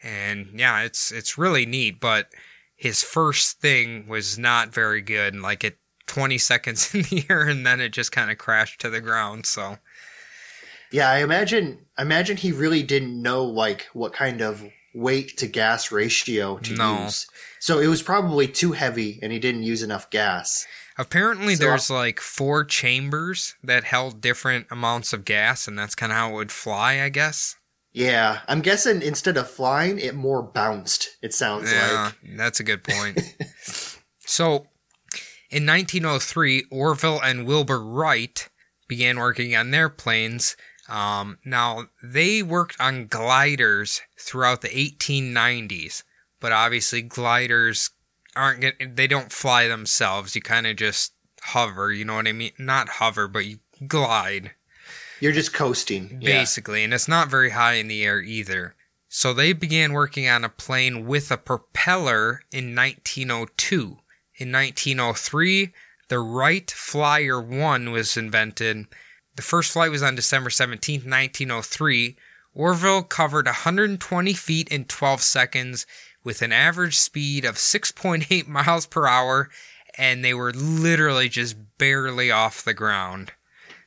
and yeah it's it's really neat but his first thing was not very good like it 20 seconds in the air and then it just kind of crashed to the ground so Yeah, I imagine. I imagine he really didn't know like what kind of weight to gas ratio to No. use. So it was probably too heavy, and he didn't use enough gas. Apparently So- there's like four chambers that held different amounts of gas and that's kind of how it would fly i guess Yeah, I'm guessing instead of flying, it more bounced. It sounds Yeah, like. that's a good point. so, in 1903, Orville and Wilbur Wright began working on their planes. Um, now, they worked on gliders throughout the 1890s, but obviously, gliders aren't get, they don't fly themselves. You kind of just hover, you know what I mean? Not hover, but you glide You're just coasting. Yeah. basically, and it's not very high in the air either. So they began working on a plane with a propeller in 1902. In 1903, the Wright Flyer 1 was invented. The first flight was on December 17, 1903. Orville covered 120 feet in 12 seconds with an average speed of 6.8 miles per hour, and they were literally just barely off the ground.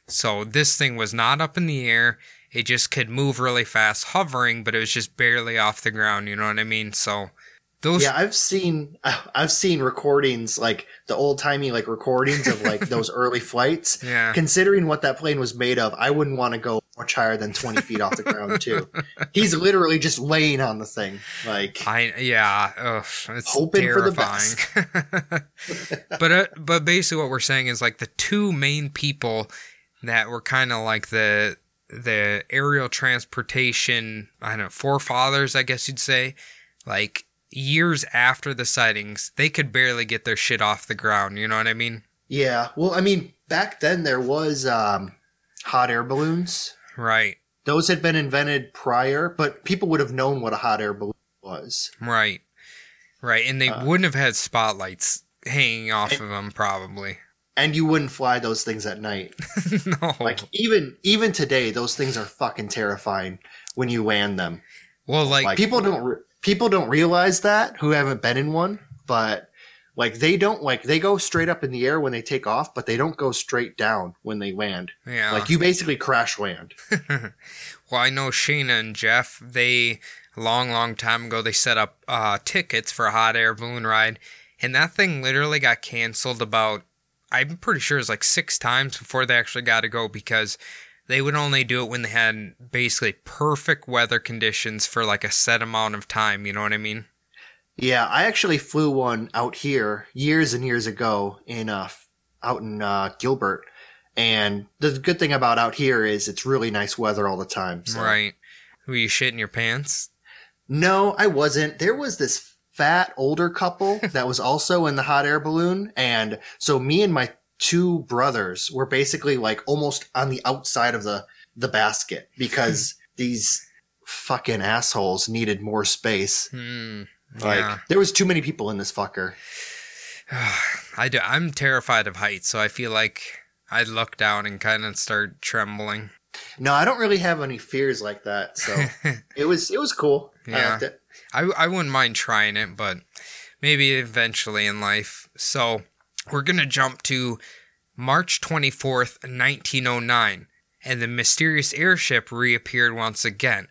So this thing was not up in the air. It just could move really fast, hovering, but it was just barely off the ground. You know what I mean? So those, Yeah, I've seen I've seen recordings like the old timey like recordings of like those early flights. yeah, Considering what that plane was made of, I wouldn't want to go much higher than twenty feet off the ground too. He's literally just laying on the thing, like I yeah, ugh, it's Hoping for the terrifying. but uh, but basically, what we're saying is like the two main people that were kind of like the the aerial transportation, I don't know, forefathers, I guess you'd say, like years after the sightings, they could barely get their shit off the ground. You know what I mean? yeah. Well, I mean, back then there was um, hot air balloons. Right. Those had been invented prior, but people would have known what a hot air balloon was. Right. Right. And they Uh, wouldn't have had spotlights hanging off of them, probably. And you wouldn't fly those things at night. no. Like even even today, those things are fucking terrifying when you land them. well, like, Like people don't re- people don't realize that who haven't been in one, but like they don't like they go straight up in the air when they take off, but they don't go straight down when they land. yeah. Like you basically crash land. well, I know Sheena and Jeff, they, a long, long time ago, they set up uh, tickets for a hot air balloon ride. And that thing literally got canceled about, I'm pretty sure it was like six times before they actually got to go because they would only do it when they had basically perfect weather conditions for like a set amount of time. You know what I mean? Yeah, I actually flew one out here years and years ago in uh out in uh, Gilbert. And the good thing about out here is it's really nice weather all the time. So. Right. Were you shitting your pants? No, I wasn't. There was this fat older couple that was also in the hot air balloon. And so me and my two brothers were basically like almost on the outside of the, the basket because these fucking assholes needed more space. Hmm. Like yeah. there was too many people in this fucker. I do, I'm terrified of heights, so I feel like I'd look down and kind of start trembling. No, I don't really have any fears like that. So it was, it was cool. I Yeah. liked it. I, I wouldn't mind trying it, but maybe eventually in life. So we're going to jump to March 24th, 1909, and the mysterious airship reappeared once again.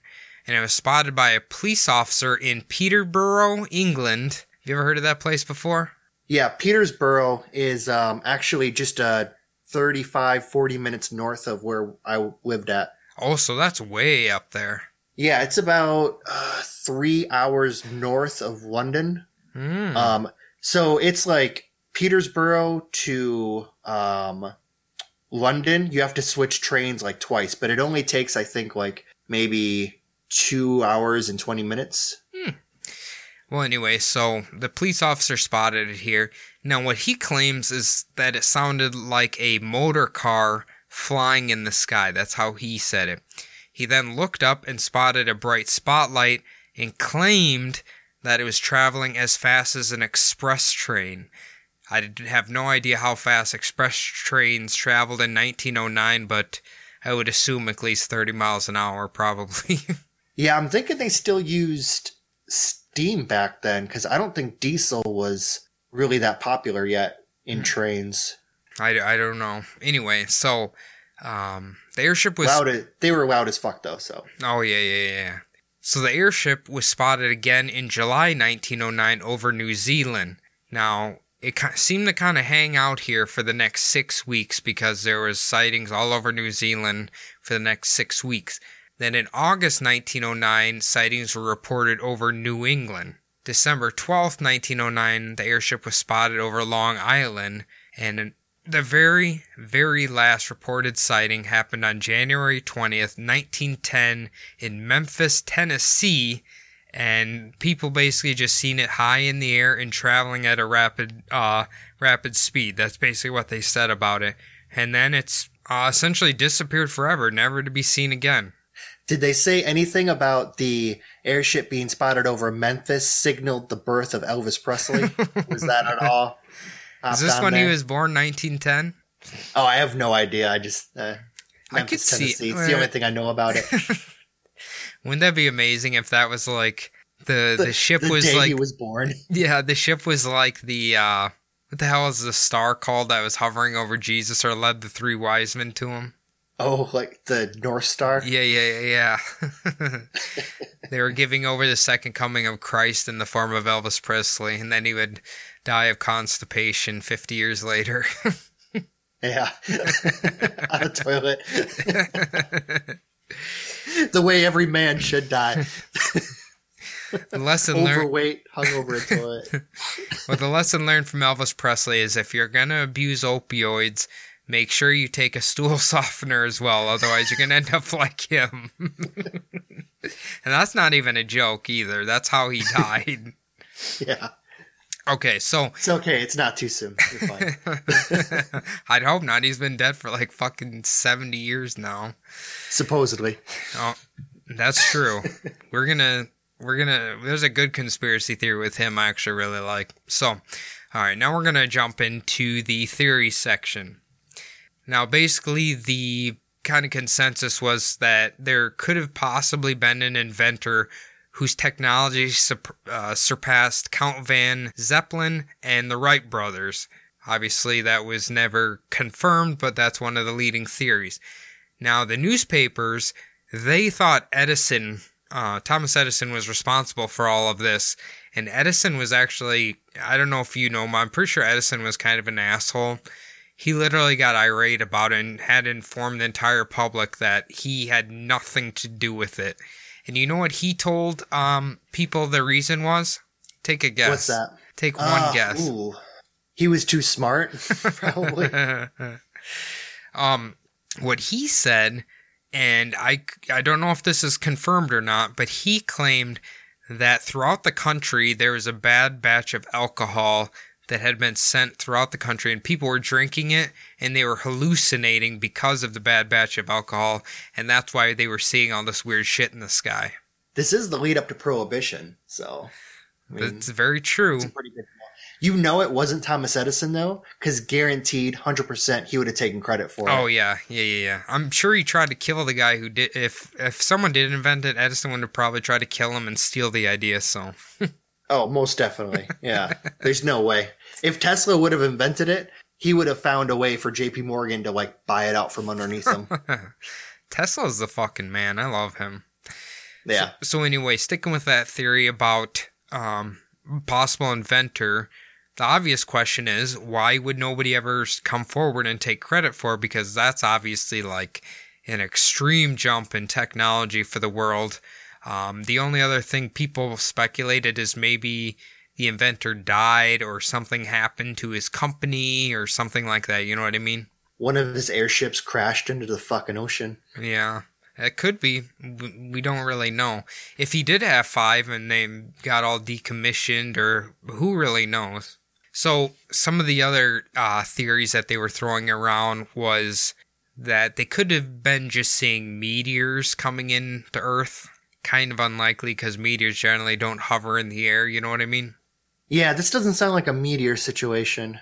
And it was spotted by a police officer in Peterborough, England. Have you ever heard of that place before? Yeah, Petersboro is um, actually just uh, 35, 40 minutes north of where I lived at. Oh, so that's way up there. Yeah, it's about uh, three hours north of London. Hmm. Um, so it's like Petersboro to um, London. You have to switch trains like twice, but it only takes, I think, like maybe two hours and 20 minutes. Hmm. Well, anyway, so the police officer spotted it here. Now, what he claims is that it sounded like a motor car flying in the sky. That's how he said it. He then looked up and spotted a bright spotlight and claimed that it was traveling as fast as an express train. I have no idea how fast express trains traveled in 1909, but I would assume at least 30 miles an hour, probably. Yeah, I'm thinking they still used steam back then because I don't think diesel was really that popular yet in trains. I, I don't know. Anyway, so um, the airship was. Loud, as- they were loud as fuck though. So Oh, yeah, yeah, yeah. So the airship was spotted again in July 1909 over New Zealand. Now, it seemed to kind of hang out here for the next six weeks because there was sightings all over New Zealand for the next six weeks. Then in August 1909, sightings were reported over New England. December 12, 1909, the airship was spotted over Long Island, and the very, very last reported sighting happened on January 20th, 1910, in Memphis, Tennessee, and people basically just seen it high in the air and traveling at a rapid, uh, rapid speed. That's basically what they said about it. And then it's uh, essentially disappeared forever, never to be seen again. Did they say anything about the airship being spotted over Memphis signaled the birth of Elvis Presley? Was that at all? Is this when he was born, 1910? Oh, I have no idea. I just uh, I Memphis, could see- Tennessee. It's the only uh, thing I know about it. Wouldn't that be amazing if that was like the the, ship the was day like he was born. Yeah, the ship was like the uh what the hell is the star called that was hovering over Jesus or led the three wise men to him? Oh, like the North Star. Yeah, yeah, yeah, yeah. they were giving over the second coming of Christ in the form of Elvis Presley, and then he would die of constipation 50 years later. Yeah, on a toilet. the way every man should die. the lesson learned Overweight, hung over a toilet. well, the lesson learned from Elvis Presley is if you're gonna abuse opioids, make sure you take a stool softener as well, otherwise you're gonna end up like him. and that's not even a joke either. That's how he died. Yeah, Okay, so it's okay. It's not too soon. You're fine. I'd hope not. He's been dead for like fucking 70 years now. Supposedly. Oh, that's true. we're gonna we're gonna there's a good conspiracy theory with him I actually really like. So, all right, now we're gonna jump into the theory section. Now, basically, the kind of consensus was that there could have possibly been an inventor whose technology uh, surpassed Count Van Zeppelin and the Wright brothers. Obviously, that was never confirmed, but that's one of the leading theories. Now, the newspapers, they thought Edison, uh, Thomas Edison, was responsible for all of this. And Edison was actually, I don't know if you know him, I'm pretty sure Edison was kind of an asshole. He literally got irate about it and had informed the entire public that he had nothing to do with it. And you know what he told um, people the reason was? Take a guess. What's that? Take one Ah, guess. Ooh. He was too smart, probably. um, what he said, and I, I don't know if this is confirmed or not, but he claimed that throughout the country there was a bad batch of alcohol that had been sent throughout the country, and people were drinking it and they were hallucinating because of the bad batch of alcohol, and that's why they were seeing all this weird shit in the sky. this is the lead up to Prohibition, so. I mean, That's very true. it's a pretty good You know it wasn't Thomas Edison, though, because guaranteed 100% he would have taken credit for oh, it. Oh yeah, yeah, yeah, yeah. I'm sure he tried to kill the guy who did. If if someone did invent it, Edison would have probably tried to kill him and steal the idea. So Oh, most definitely. Yeah. There's no way. If Tesla would have invented it, he would have found a way for JP Morgan to like buy it out from underneath him. Tesla's the fucking man. I love him. Yeah. So anyway, sticking with that theory about um, possible inventor, the obvious question is why would nobody ever come forward and take credit for it? Because that's obviously like an extreme jump in technology for the world. Um, the only other thing people speculated is maybe the inventor died or something happened to his company or something like that. You know what I mean? One of his airships crashed into the fucking ocean. Yeah, it could be. We don't really know. If he did have five and they got all decommissioned, or who really knows? So, some of the other uh, theories that they were throwing around was that they could have been just seeing meteors coming in to Earth. Kind of unlikely because meteors generally don't hover in the air, you know what I mean? Yeah, this doesn't sound like a meteor situation.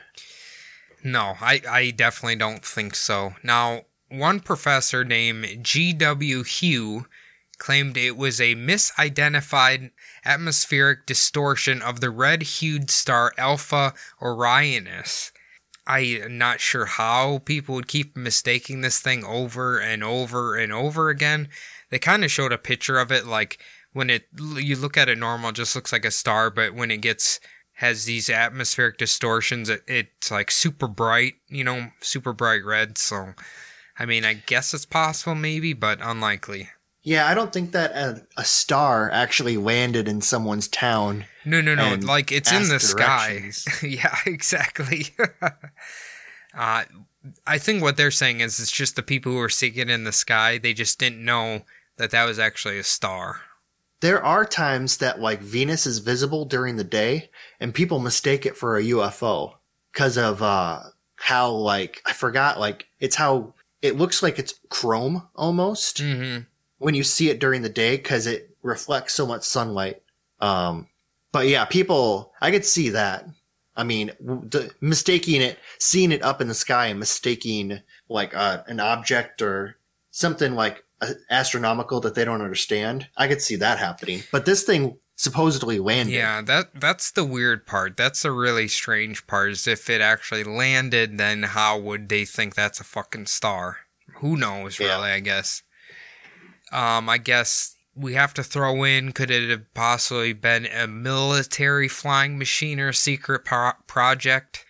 No, I, I definitely don't think so. Now, one professor named G.W. Hugh claimed it was a misidentified atmospheric distortion of the red hued star Alpha Orionis. I'm not sure how people would keep mistaking this thing over and over and over again. They kind of showed a picture of it, like when it you look at it normal, it just looks like a star, but when it gets has these atmospheric distortions, it, it's like super bright, you know, super bright red. So, I mean, I guess it's possible, maybe, but unlikely. Yeah, I don't think that a, a star actually landed in someone's town. No, no, no. Like it's in the sky. yeah, exactly. uh, I think what they're saying is it's just the people who are seeing it in the sky. They just didn't know that that was actually a star. There are times that like Venus is visible during the day and people mistake it for a UFO because of uh how like I forgot like it's how it looks like it's chrome almost hmm when you see it during the day because it reflects so much sunlight. Um, but yeah, people, I could see that. I mean, the, mistaking it, seeing it up in the sky and mistaking like uh, an object or something like uh, astronomical that they don't understand. I could see that happening. But this thing supposedly landed. Yeah, that that's the weird part. That's the really strange part. Is if it actually landed, then how would they think that's a fucking star? Who knows, Yeah. really? I guess. Um, I guess we have to throw in. Could it have possibly been a military flying machine or a secret pro- project?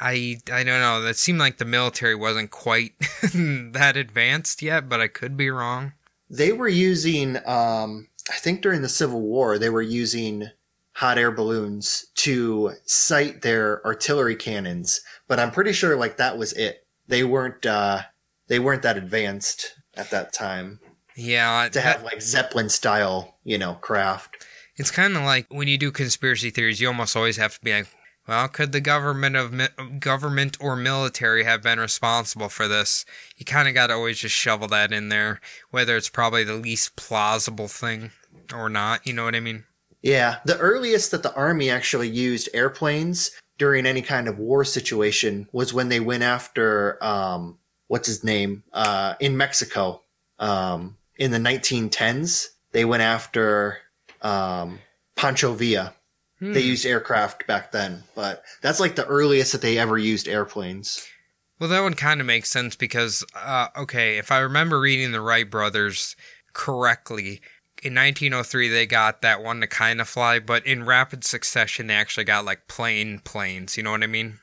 I I don't know. That seemed like the military wasn't quite that advanced yet, but I could be wrong. They were using, um, I think during the Civil War, they were using hot air balloons to sight their artillery cannons, but I'm pretty sure like that was it. They weren't, uh, they weren't that advanced at that time Yeah, to have like Zeppelin style, you know, craft. It's kind of like when you do conspiracy theories, you almost always have to be like, well, could the government of mi- government or military have been responsible for this? You kind of got to always just shovel that in there, whether it's probably the least plausible thing or not. You know what I mean? Yeah, the earliest that the army actually used airplanes during any kind of war situation was when they went after um what's his name uh in Mexico um in the 1910s they went after um Pancho Villa. They used aircraft back then, but that's like the earliest that they ever used airplanes. Well, that would kind of make sense because, uh, okay, if I remember reading the Wright brothers correctly, in 1903 they got that one to kind of fly, but in rapid succession they actually got like plane planes. You know what I mean?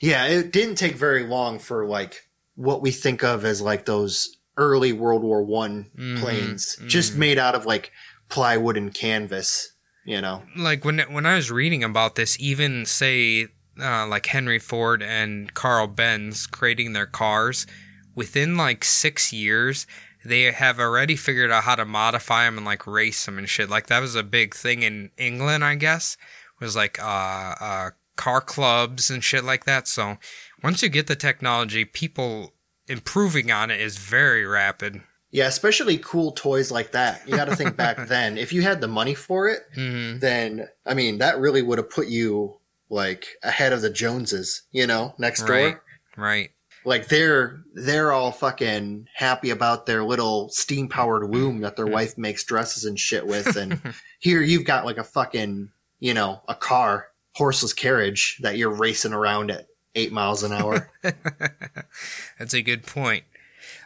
Yeah, it didn't take very long for like what we think of as like those early World War One Mhm, planes, just made out of like plywood and canvas. You know, Like when when I was reading about this, even say uh, like Henry Ford and Carl Benz creating their cars, within like six years they have already figured out how to modify them and like race them and shit. Like that was a big thing in England, I guess. Was like uh, uh, car clubs and shit like that. So once you get the technology, people improving on it is very rapid. Yeah, especially cool toys like that. You got to think back then. If you had the money for it, hmm then I mean that really would have put you like ahead of the Joneses. You know, next door. Right, right. Like they're they're all fucking happy about their little steam powered loom that their wife makes dresses and shit with, and here you've got like a fucking you know a car horseless carriage that you're racing around at eight miles an hour. That's a good point.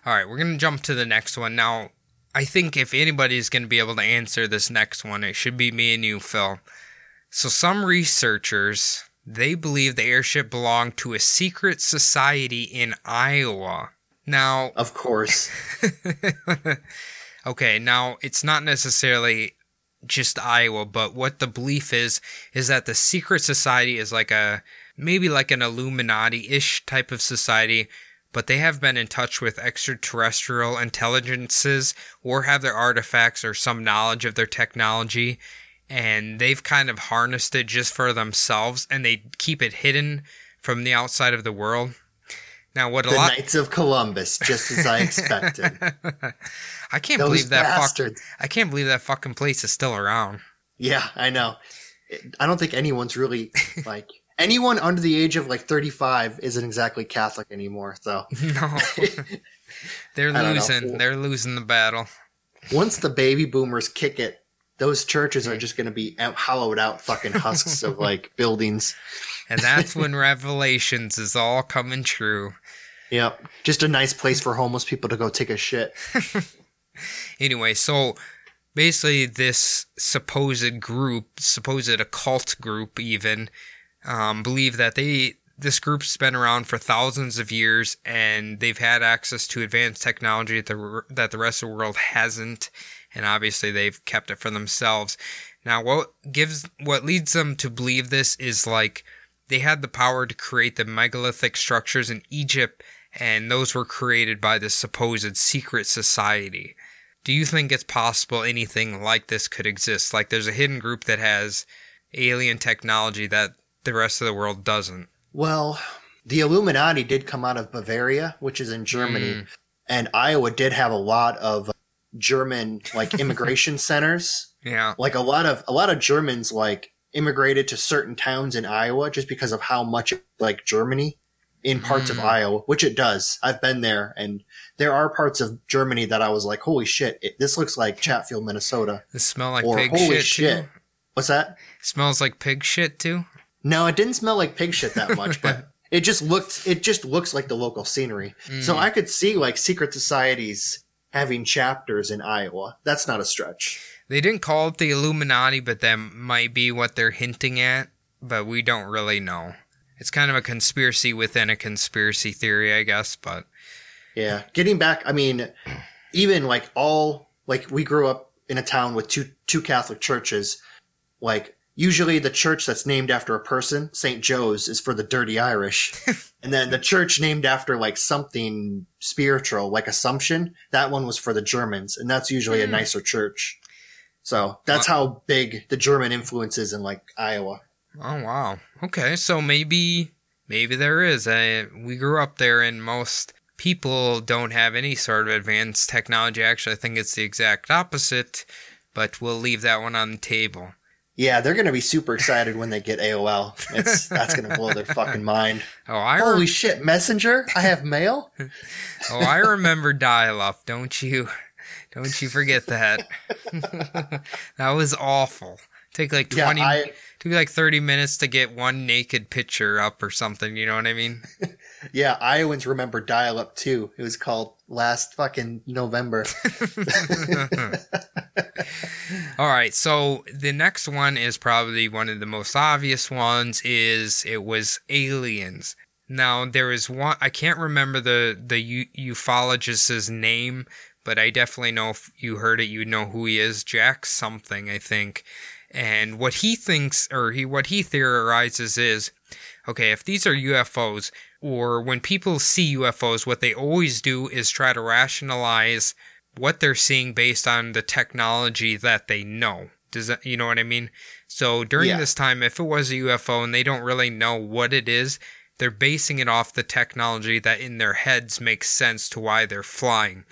All right, we're going to jump to the next one. Now, I think if anybody's going to be able to answer this next one, it should be me and you, Phil. So, some researchers they believe the airship belonged to a secret society in Iowa. Now, of course, okay, now it's not necessarily just Iowa, but what the belief is is that the secret society is like a maybe like an Illuminati-ish type of society, but they have been in touch with extraterrestrial intelligences or have their artifacts or some knowledge of their technology and they've kind of harnessed it just for themselves and they keep it hidden from the outside of the world. Now what a the lot Knights of Columbus, just as I expected. I can't Those believe that fuck. I can't believe that fucking place is still around. Yeah, I know. I don't think anyone's really like anyone under the age of like 35 isn't exactly Catholic anymore. So No. They're I don't know. losing. They're losing the battle. once the baby boomers kick it, those churches are just going to be out- hollowed out fucking husks of like buildings. And that's when Revelations is all coming true. Yep. Just a nice place for homeless people to go take a shit. Anyway, so basically, this supposed group, supposed occult group, even um, believe that they this group's been around for thousands of years and they've had access to advanced technology that the that the rest of the world hasn't, and obviously they've kept it for themselves. Now, what gives what leads them to believe this is like they had the power to create the megalithic structures in Egypt, and those were created by this supposed secret society. Do you think it's possible anything like this could exist? Like there's a hidden group that has alien technology that the rest of the world doesn't. Well, the Illuminati did come out of Bavaria, which is in Germany, and Iowa did have a lot of German like immigration centers. Yeah. Like a lot of a lot of Germans like immigrated to certain towns in Iowa just because of how much like Germany in parts of Mm. Iowa, which it does. I've been there and there are parts of Germany that I was like, "Holy shit, it, this looks like Chatfield, Minnesota." It smell like or pig "Holy shit, shit." What's that? Smells like pig shit too. No, it didn't smell like pig shit that much, but it just looked it just looks like the local scenery. So mm. I could see like secret societies having chapters in Iowa. That's not a stretch. They didn't call it the Illuminati, but that might be what they're hinting at, but we don't really know. It's kind of a conspiracy within a conspiracy theory, I guess, but Yeah. Getting back, I mean, even like all like we grew up in a town with two two Catholic churches. Like usually the church that's named after a person, St. Joe's, is for the dirty Irish. and then the church named after like something spiritual, like Assumption, that one was for the Germans, and that's usually a nicer church. So that's how big the German influence is in like Iowa. oh wow. Okay, so maybe maybe there is. Uh, we grew up there, and most people don't have any sort of advanced technology. Actually, I think it's the exact opposite, but we'll leave that one on the table. Yeah, they're gonna be super excited when they get AOL. It's that's gonna blow their fucking mind. Oh, I Holy rem- shit, Messenger! I have mail. oh, I remember dial-up. Don't you? Don't you forget that? that was awful. Take like Yeah, twenty. I took like thirty minutes to get one naked picture up or something. You know what I mean? Yeah, Iowans remember dial up too. It was called last fucking November. All right, so the next one is probably one of the most obvious ones. Is it was aliens? Now there is one I can't remember the the u- ufologist's name, but I definitely know if you heard it, you know who he is. Jack something, I think. And what he thinks, or he what he theorizes is, okay, if these are UFOs, or when people see UFOs, what they always do is try to rationalize what they're seeing based on the technology that they know. Does that, you know what I mean? So during Yeah. this time, if it was a UFO and they don't really know what it is, they're basing it off the technology that in their heads makes sense to why they're flying.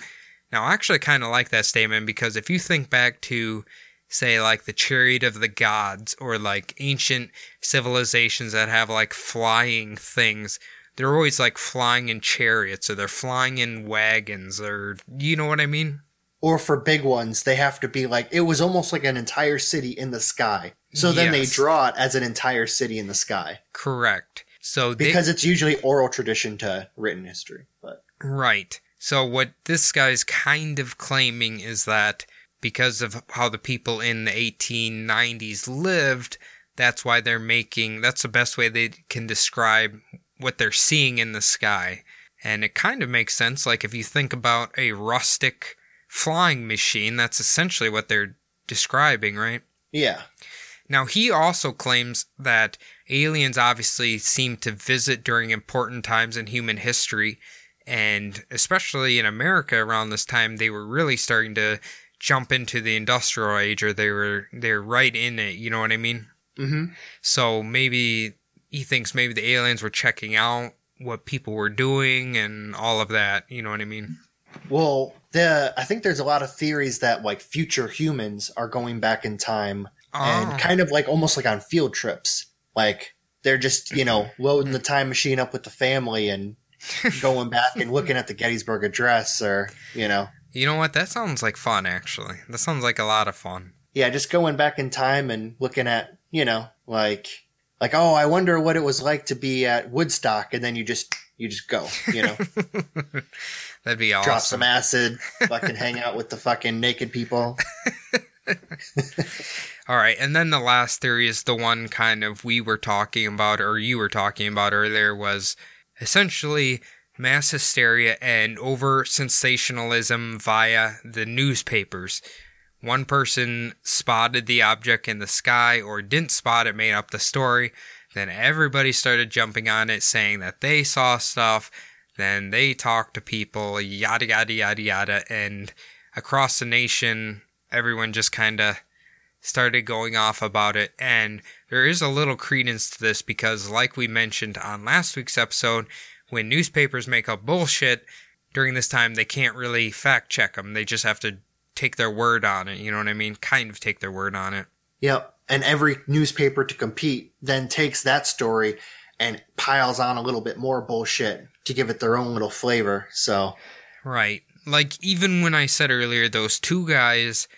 Now, I actually kind of like that statement because if you think back to, say, like the Chariot of the Gods or like ancient civilizations that have like flying things, they're always like flying in chariots or they're flying in wagons or, you know what I mean? or for big ones, they have to be like it was almost like an entire city in the sky. So then they draw it as an entire city in the sky Correct. So they, because it's usually oral tradition to written history. But Right. So what this guy's kind of claiming is that because of how the people in the 1890s lived, that's why they're making that's the best way they can describe what they're seeing in the sky. And it kind of makes sense like if you think about a rustic flying machine, that's essentially what they're describing, right? yeah, Now, he also claims that aliens obviously seem to visit during important times in human history, and especially in America around this time, they were really starting to jump into the industrial age, or they were they're right in it. You know what I mean? hmm So maybe he thinks maybe the aliens were checking out what people were doing and all of that. You know what I mean? Well, the I think there's a lot of theories that like future humans are going back in time Oh. and ah. kind of like almost like on field trips. Like they're just you know loading the time machine up with the family and going back and looking at the Gettysburg Address, or you know, You know what? That sounds like fun, actually. That sounds like a lot of fun. yeah, just going back in time and looking at you know like like oh, I wonder what it was like to be at Woodstock, and then you just you just go, you know, That'd be awesome. drop some acid, fucking hang out with the fucking naked people. All right, and then the last theory is the one kind of we were talking about, or you were talking about earlier, was essentially mass hysteria and over sensationalism via the newspapers. One person spotted the object in the sky or didn't spot it, made up the story. Then everybody started jumping on it, saying that they saw stuff. Then they talked to people, yada, yada, yada, yada. And across the nation, everyone just kind of started going off about it. And there is a little credence to this because, like we mentioned on last week's episode, when newspapers make up bullshit during this time, they can't really fact check them. They just have to take their word on it. You know what I mean? Kind of take their word on it. Yep. And every newspaper to compete then takes that story and piles on a little bit more bullshit to give it their own little flavor. So, Right. Like, even when I said earlier, those two guys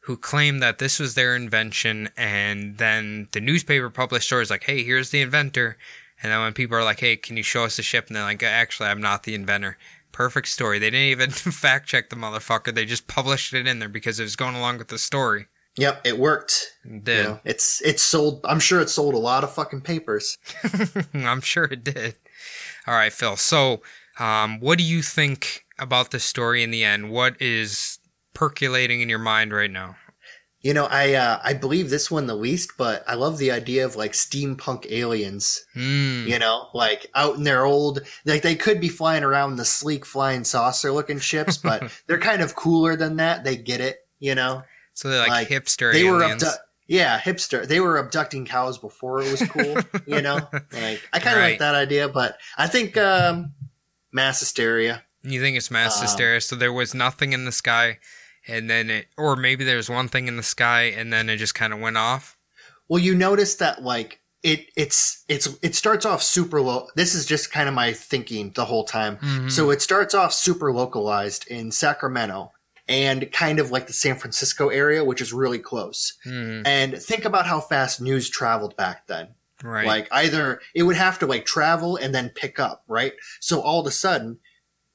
who claimed that this was their invention, and then the newspaper published stories like, hey, here's the inventor. And then when people are like, hey, can you show us the ship? And they're like, actually, I'm not the inventor. Perfect story. They didn't even fact check the motherfucker. They just published it in there because it was going along with the story. yep, it worked. It You did. know, it's it's sold. I'm sure it sold a lot of fucking papers. I'm sure it did. All right, Phil. So, um, what do you think about the story in the end? What is percolating in your mind right now? You know, I uh, I believe this one the least, but I love the idea of like steampunk aliens. Hmm. You know, like out in their old, like they could be flying around the sleek flying saucer looking ships, but they're kind of cooler than that. They get it. You know, So they're like, Like, hipster they were abdu- yeah, hipster. They were abducting cows before it was cool. you know, like I kind of Right. like that idea, but I think um, mass hysteria. you think it's mass um, hysteria? So there was nothing in the sky, and then it, or maybe there's one thing in the sky, and then it just kind of went off. Well, you notice that like it it's it's it starts off super low. This is just kind of my thinking the whole time. Mhm. So it starts off super localized in Sacramento and kind of like the San Francisco area, which is really close. Mhm. And think about how fast news traveled back then. Right. Like either it would have to like travel and then pick up, right? So all of a sudden,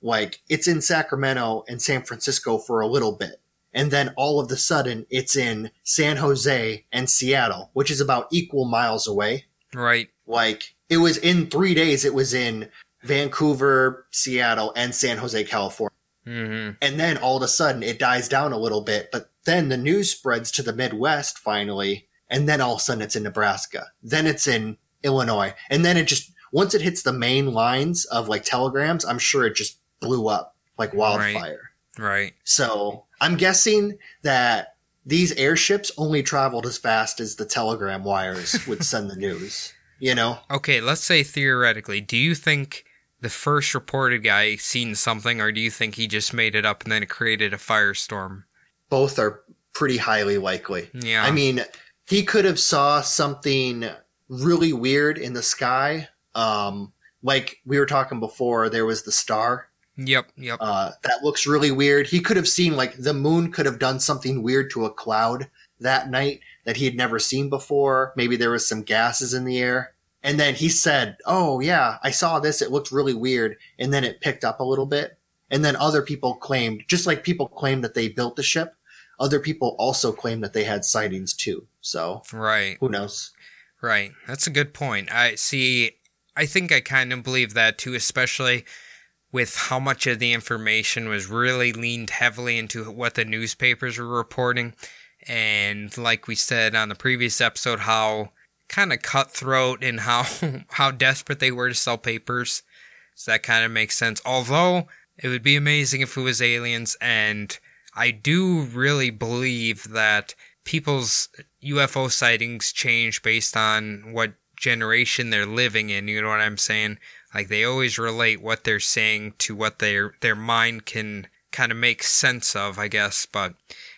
like it's in Sacramento and San Francisco for a little bit. And then all of a sudden it's in San Jose and Seattle, which is about equal miles away. right. Like it was in three days, it was in Vancouver, Seattle, and San Jose, California. hmm And then all of a sudden it dies down a little bit, but then the news spreads to the Midwest finally, and then all of a sudden it's in Nebraska. Then it's in Illinois. And then it just, once it hits the main lines of like telegrams, I'm sure it just blew up like wildfire. Right. So I'm guessing that these airships only traveled as fast as the telegram wires would send the news. You know? Okay. Let's say theoretically, do you think the first reported guy seen something, or do you think he just made it up and then it created a firestorm? Both are pretty highly likely. Yeah. I mean, he could have saw something really weird in the sky. Um, like we were talking before, there was the star. Yep. Yep. Uh, that looks really weird. He could have seen like the moon could have done something weird to a cloud that night that he had never seen before. Maybe there was some gases in the air. And then he said, Oh yeah, I saw this. It looked really weird. And then it picked up a little bit. And then other people claimed, just like people claimed that they built the ship, other people also claimed that they had sightings too. So right. who knows? Right. That's a good point. I see. I think I kind of believe that too, especially with how much of the information was really leaned heavily into what the newspapers were reporting. And like we said on the previous episode, how kind of cutthroat and how how desperate they were to sell papers. So that kind of makes sense. Although it would be amazing if it was aliens, and I do really believe that people's UFO sightings change based on what generation they're living in. You know what I'm saying? Like they always relate what they're saying to what their their mind can kind of make sense of, I guess. But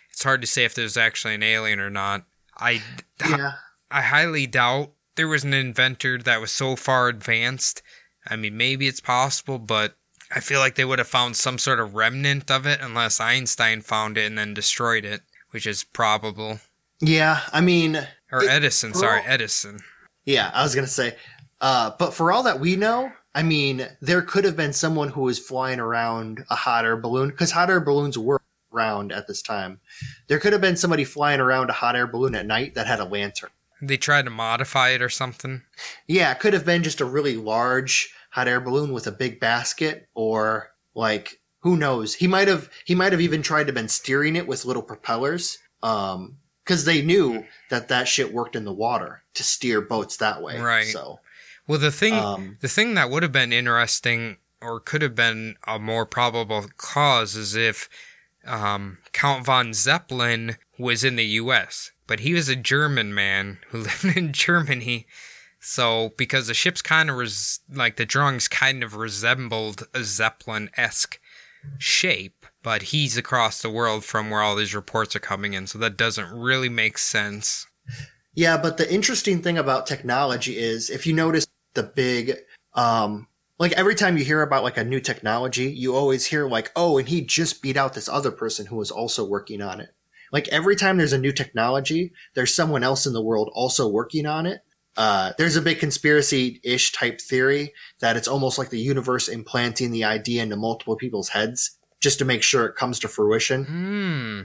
it's hard to say if there's actually an alien or not. I Yeah. I highly doubt there was an inventor that was so far advanced. I mean, maybe it's possible, but I feel like they would have found some sort of remnant of it unless Einstein found it and then destroyed it, which is probable. Yeah. I mean, Or Edison, sorry, all- Edison. Yeah, I was gonna say, uh, but for all that we know, I mean, there could have been someone who was flying around a hot air balloon because hot air balloons were around at this time. There could have been somebody flying around a hot air balloon at night that had a lantern. They tried to modify it or something. Yeah, it could have been just a really large hot air balloon with a big basket, or like who knows? He might have he might have even tried to been steering it with little propellers, um, because they knew that that shit worked in the water to steer boats that way. Right. So Well, the thing, Um, the thing that would have been interesting, or could have been a more probable cause, is if um, Count von Zeppelin was in the U.S., but he was a German man who lived in Germany. So, because the ships kind of res- like the drawings kind of resembled a Zeppelin esque shape, but he's across the world from where all these reports are coming in, so that doesn't really make sense. Yeah, but the interesting thing about technology is if you notice the big um like every time you hear about like a new technology, you always hear like, "Oh, and he just beat out this other person who was also working on it." Like every time there's a new technology, there's someone else in the world also working on it. Uh, there's a big conspiracy-ish type theory that it's almost like the universe implanting the idea into multiple people's heads just to make sure it comes to fruition Hmm.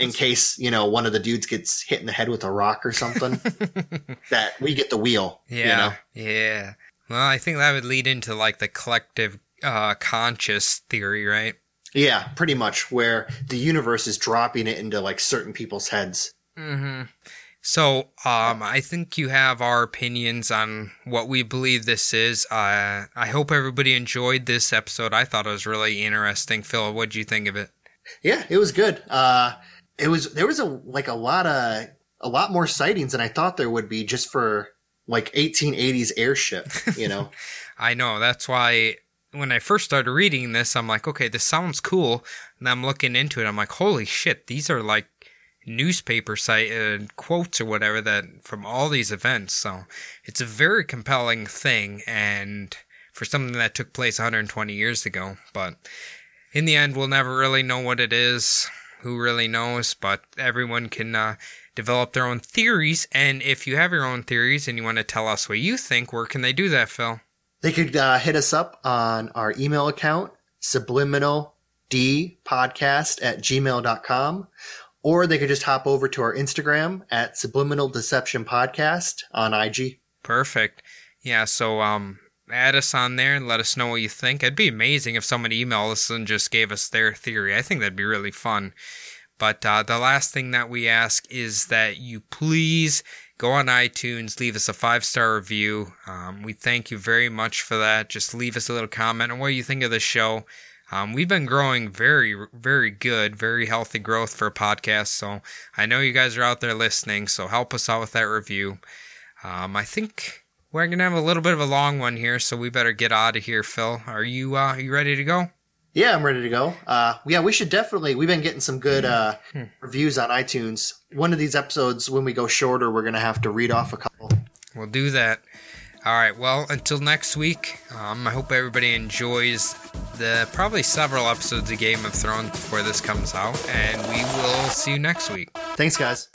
In case you know one of the dudes gets hit in the head with a rock or something that we get the wheel Yeah. you know Yeah. Well, I think that would lead into like the collective uh conscious theory, right? yeah pretty much where the universe is dropping it into like certain people's heads Mm-hmm. So, um, I think you have our opinions on what we believe this is. Uh, I hope everybody enjoyed this episode. I thought it was really interesting. Phil, what do you think of it? yeah it was good uh it was there was a like a lot of a lot more sightings than i thought there would be just for like 1880s airship you know I know. That's why when I first started reading this, I'm like, okay, this sounds cool. And I'm looking into it. I'm like, holy shit, these are like newspaper site uh, quotes or whatever that from all these events. So it's a very compelling thing, and for something that took place 120 years ago. But in the end, we'll never really know what it is. Who really knows? But everyone can uh, develop their own theories. And if you have your own theories and you want to tell us what you think, where can they do that, Phil? They could uh, hit us up on our email account, subliminaldpodcast at gmail.com, or they could just hop over to our Instagram at Subliminal Deception Podcast on IG. Perfect. Yeah, so um add us on there and let us know what you think. It'd be amazing if someone emailed us and just gave us their theory. I think that'd be really fun. But uh, the last thing that we ask is that you please go on iTunes, leave us a five star review. Um, we thank you very much for that. Just leave us a little comment on what you think of the show. Um, we've been growing very, very good, very healthy growth for a podcast. So I know you guys are out there listening. So help us out with that review. Um, I think we're gonna have a little bit of a long one here, so we better get out of here. Phil, are you uh, are you ready to go? Yeah, I'm ready to go. Uh, yeah, we should definitely. We've been getting some good uh, reviews on iTunes. One of these episodes, when we go shorter, we're gonna have to read off a couple. We'll do that. All right. Well, until next week. Um, I hope everybody enjoys the probably several episodes of Game of Thrones before this comes out, and we will see you next week. Thanks, guys.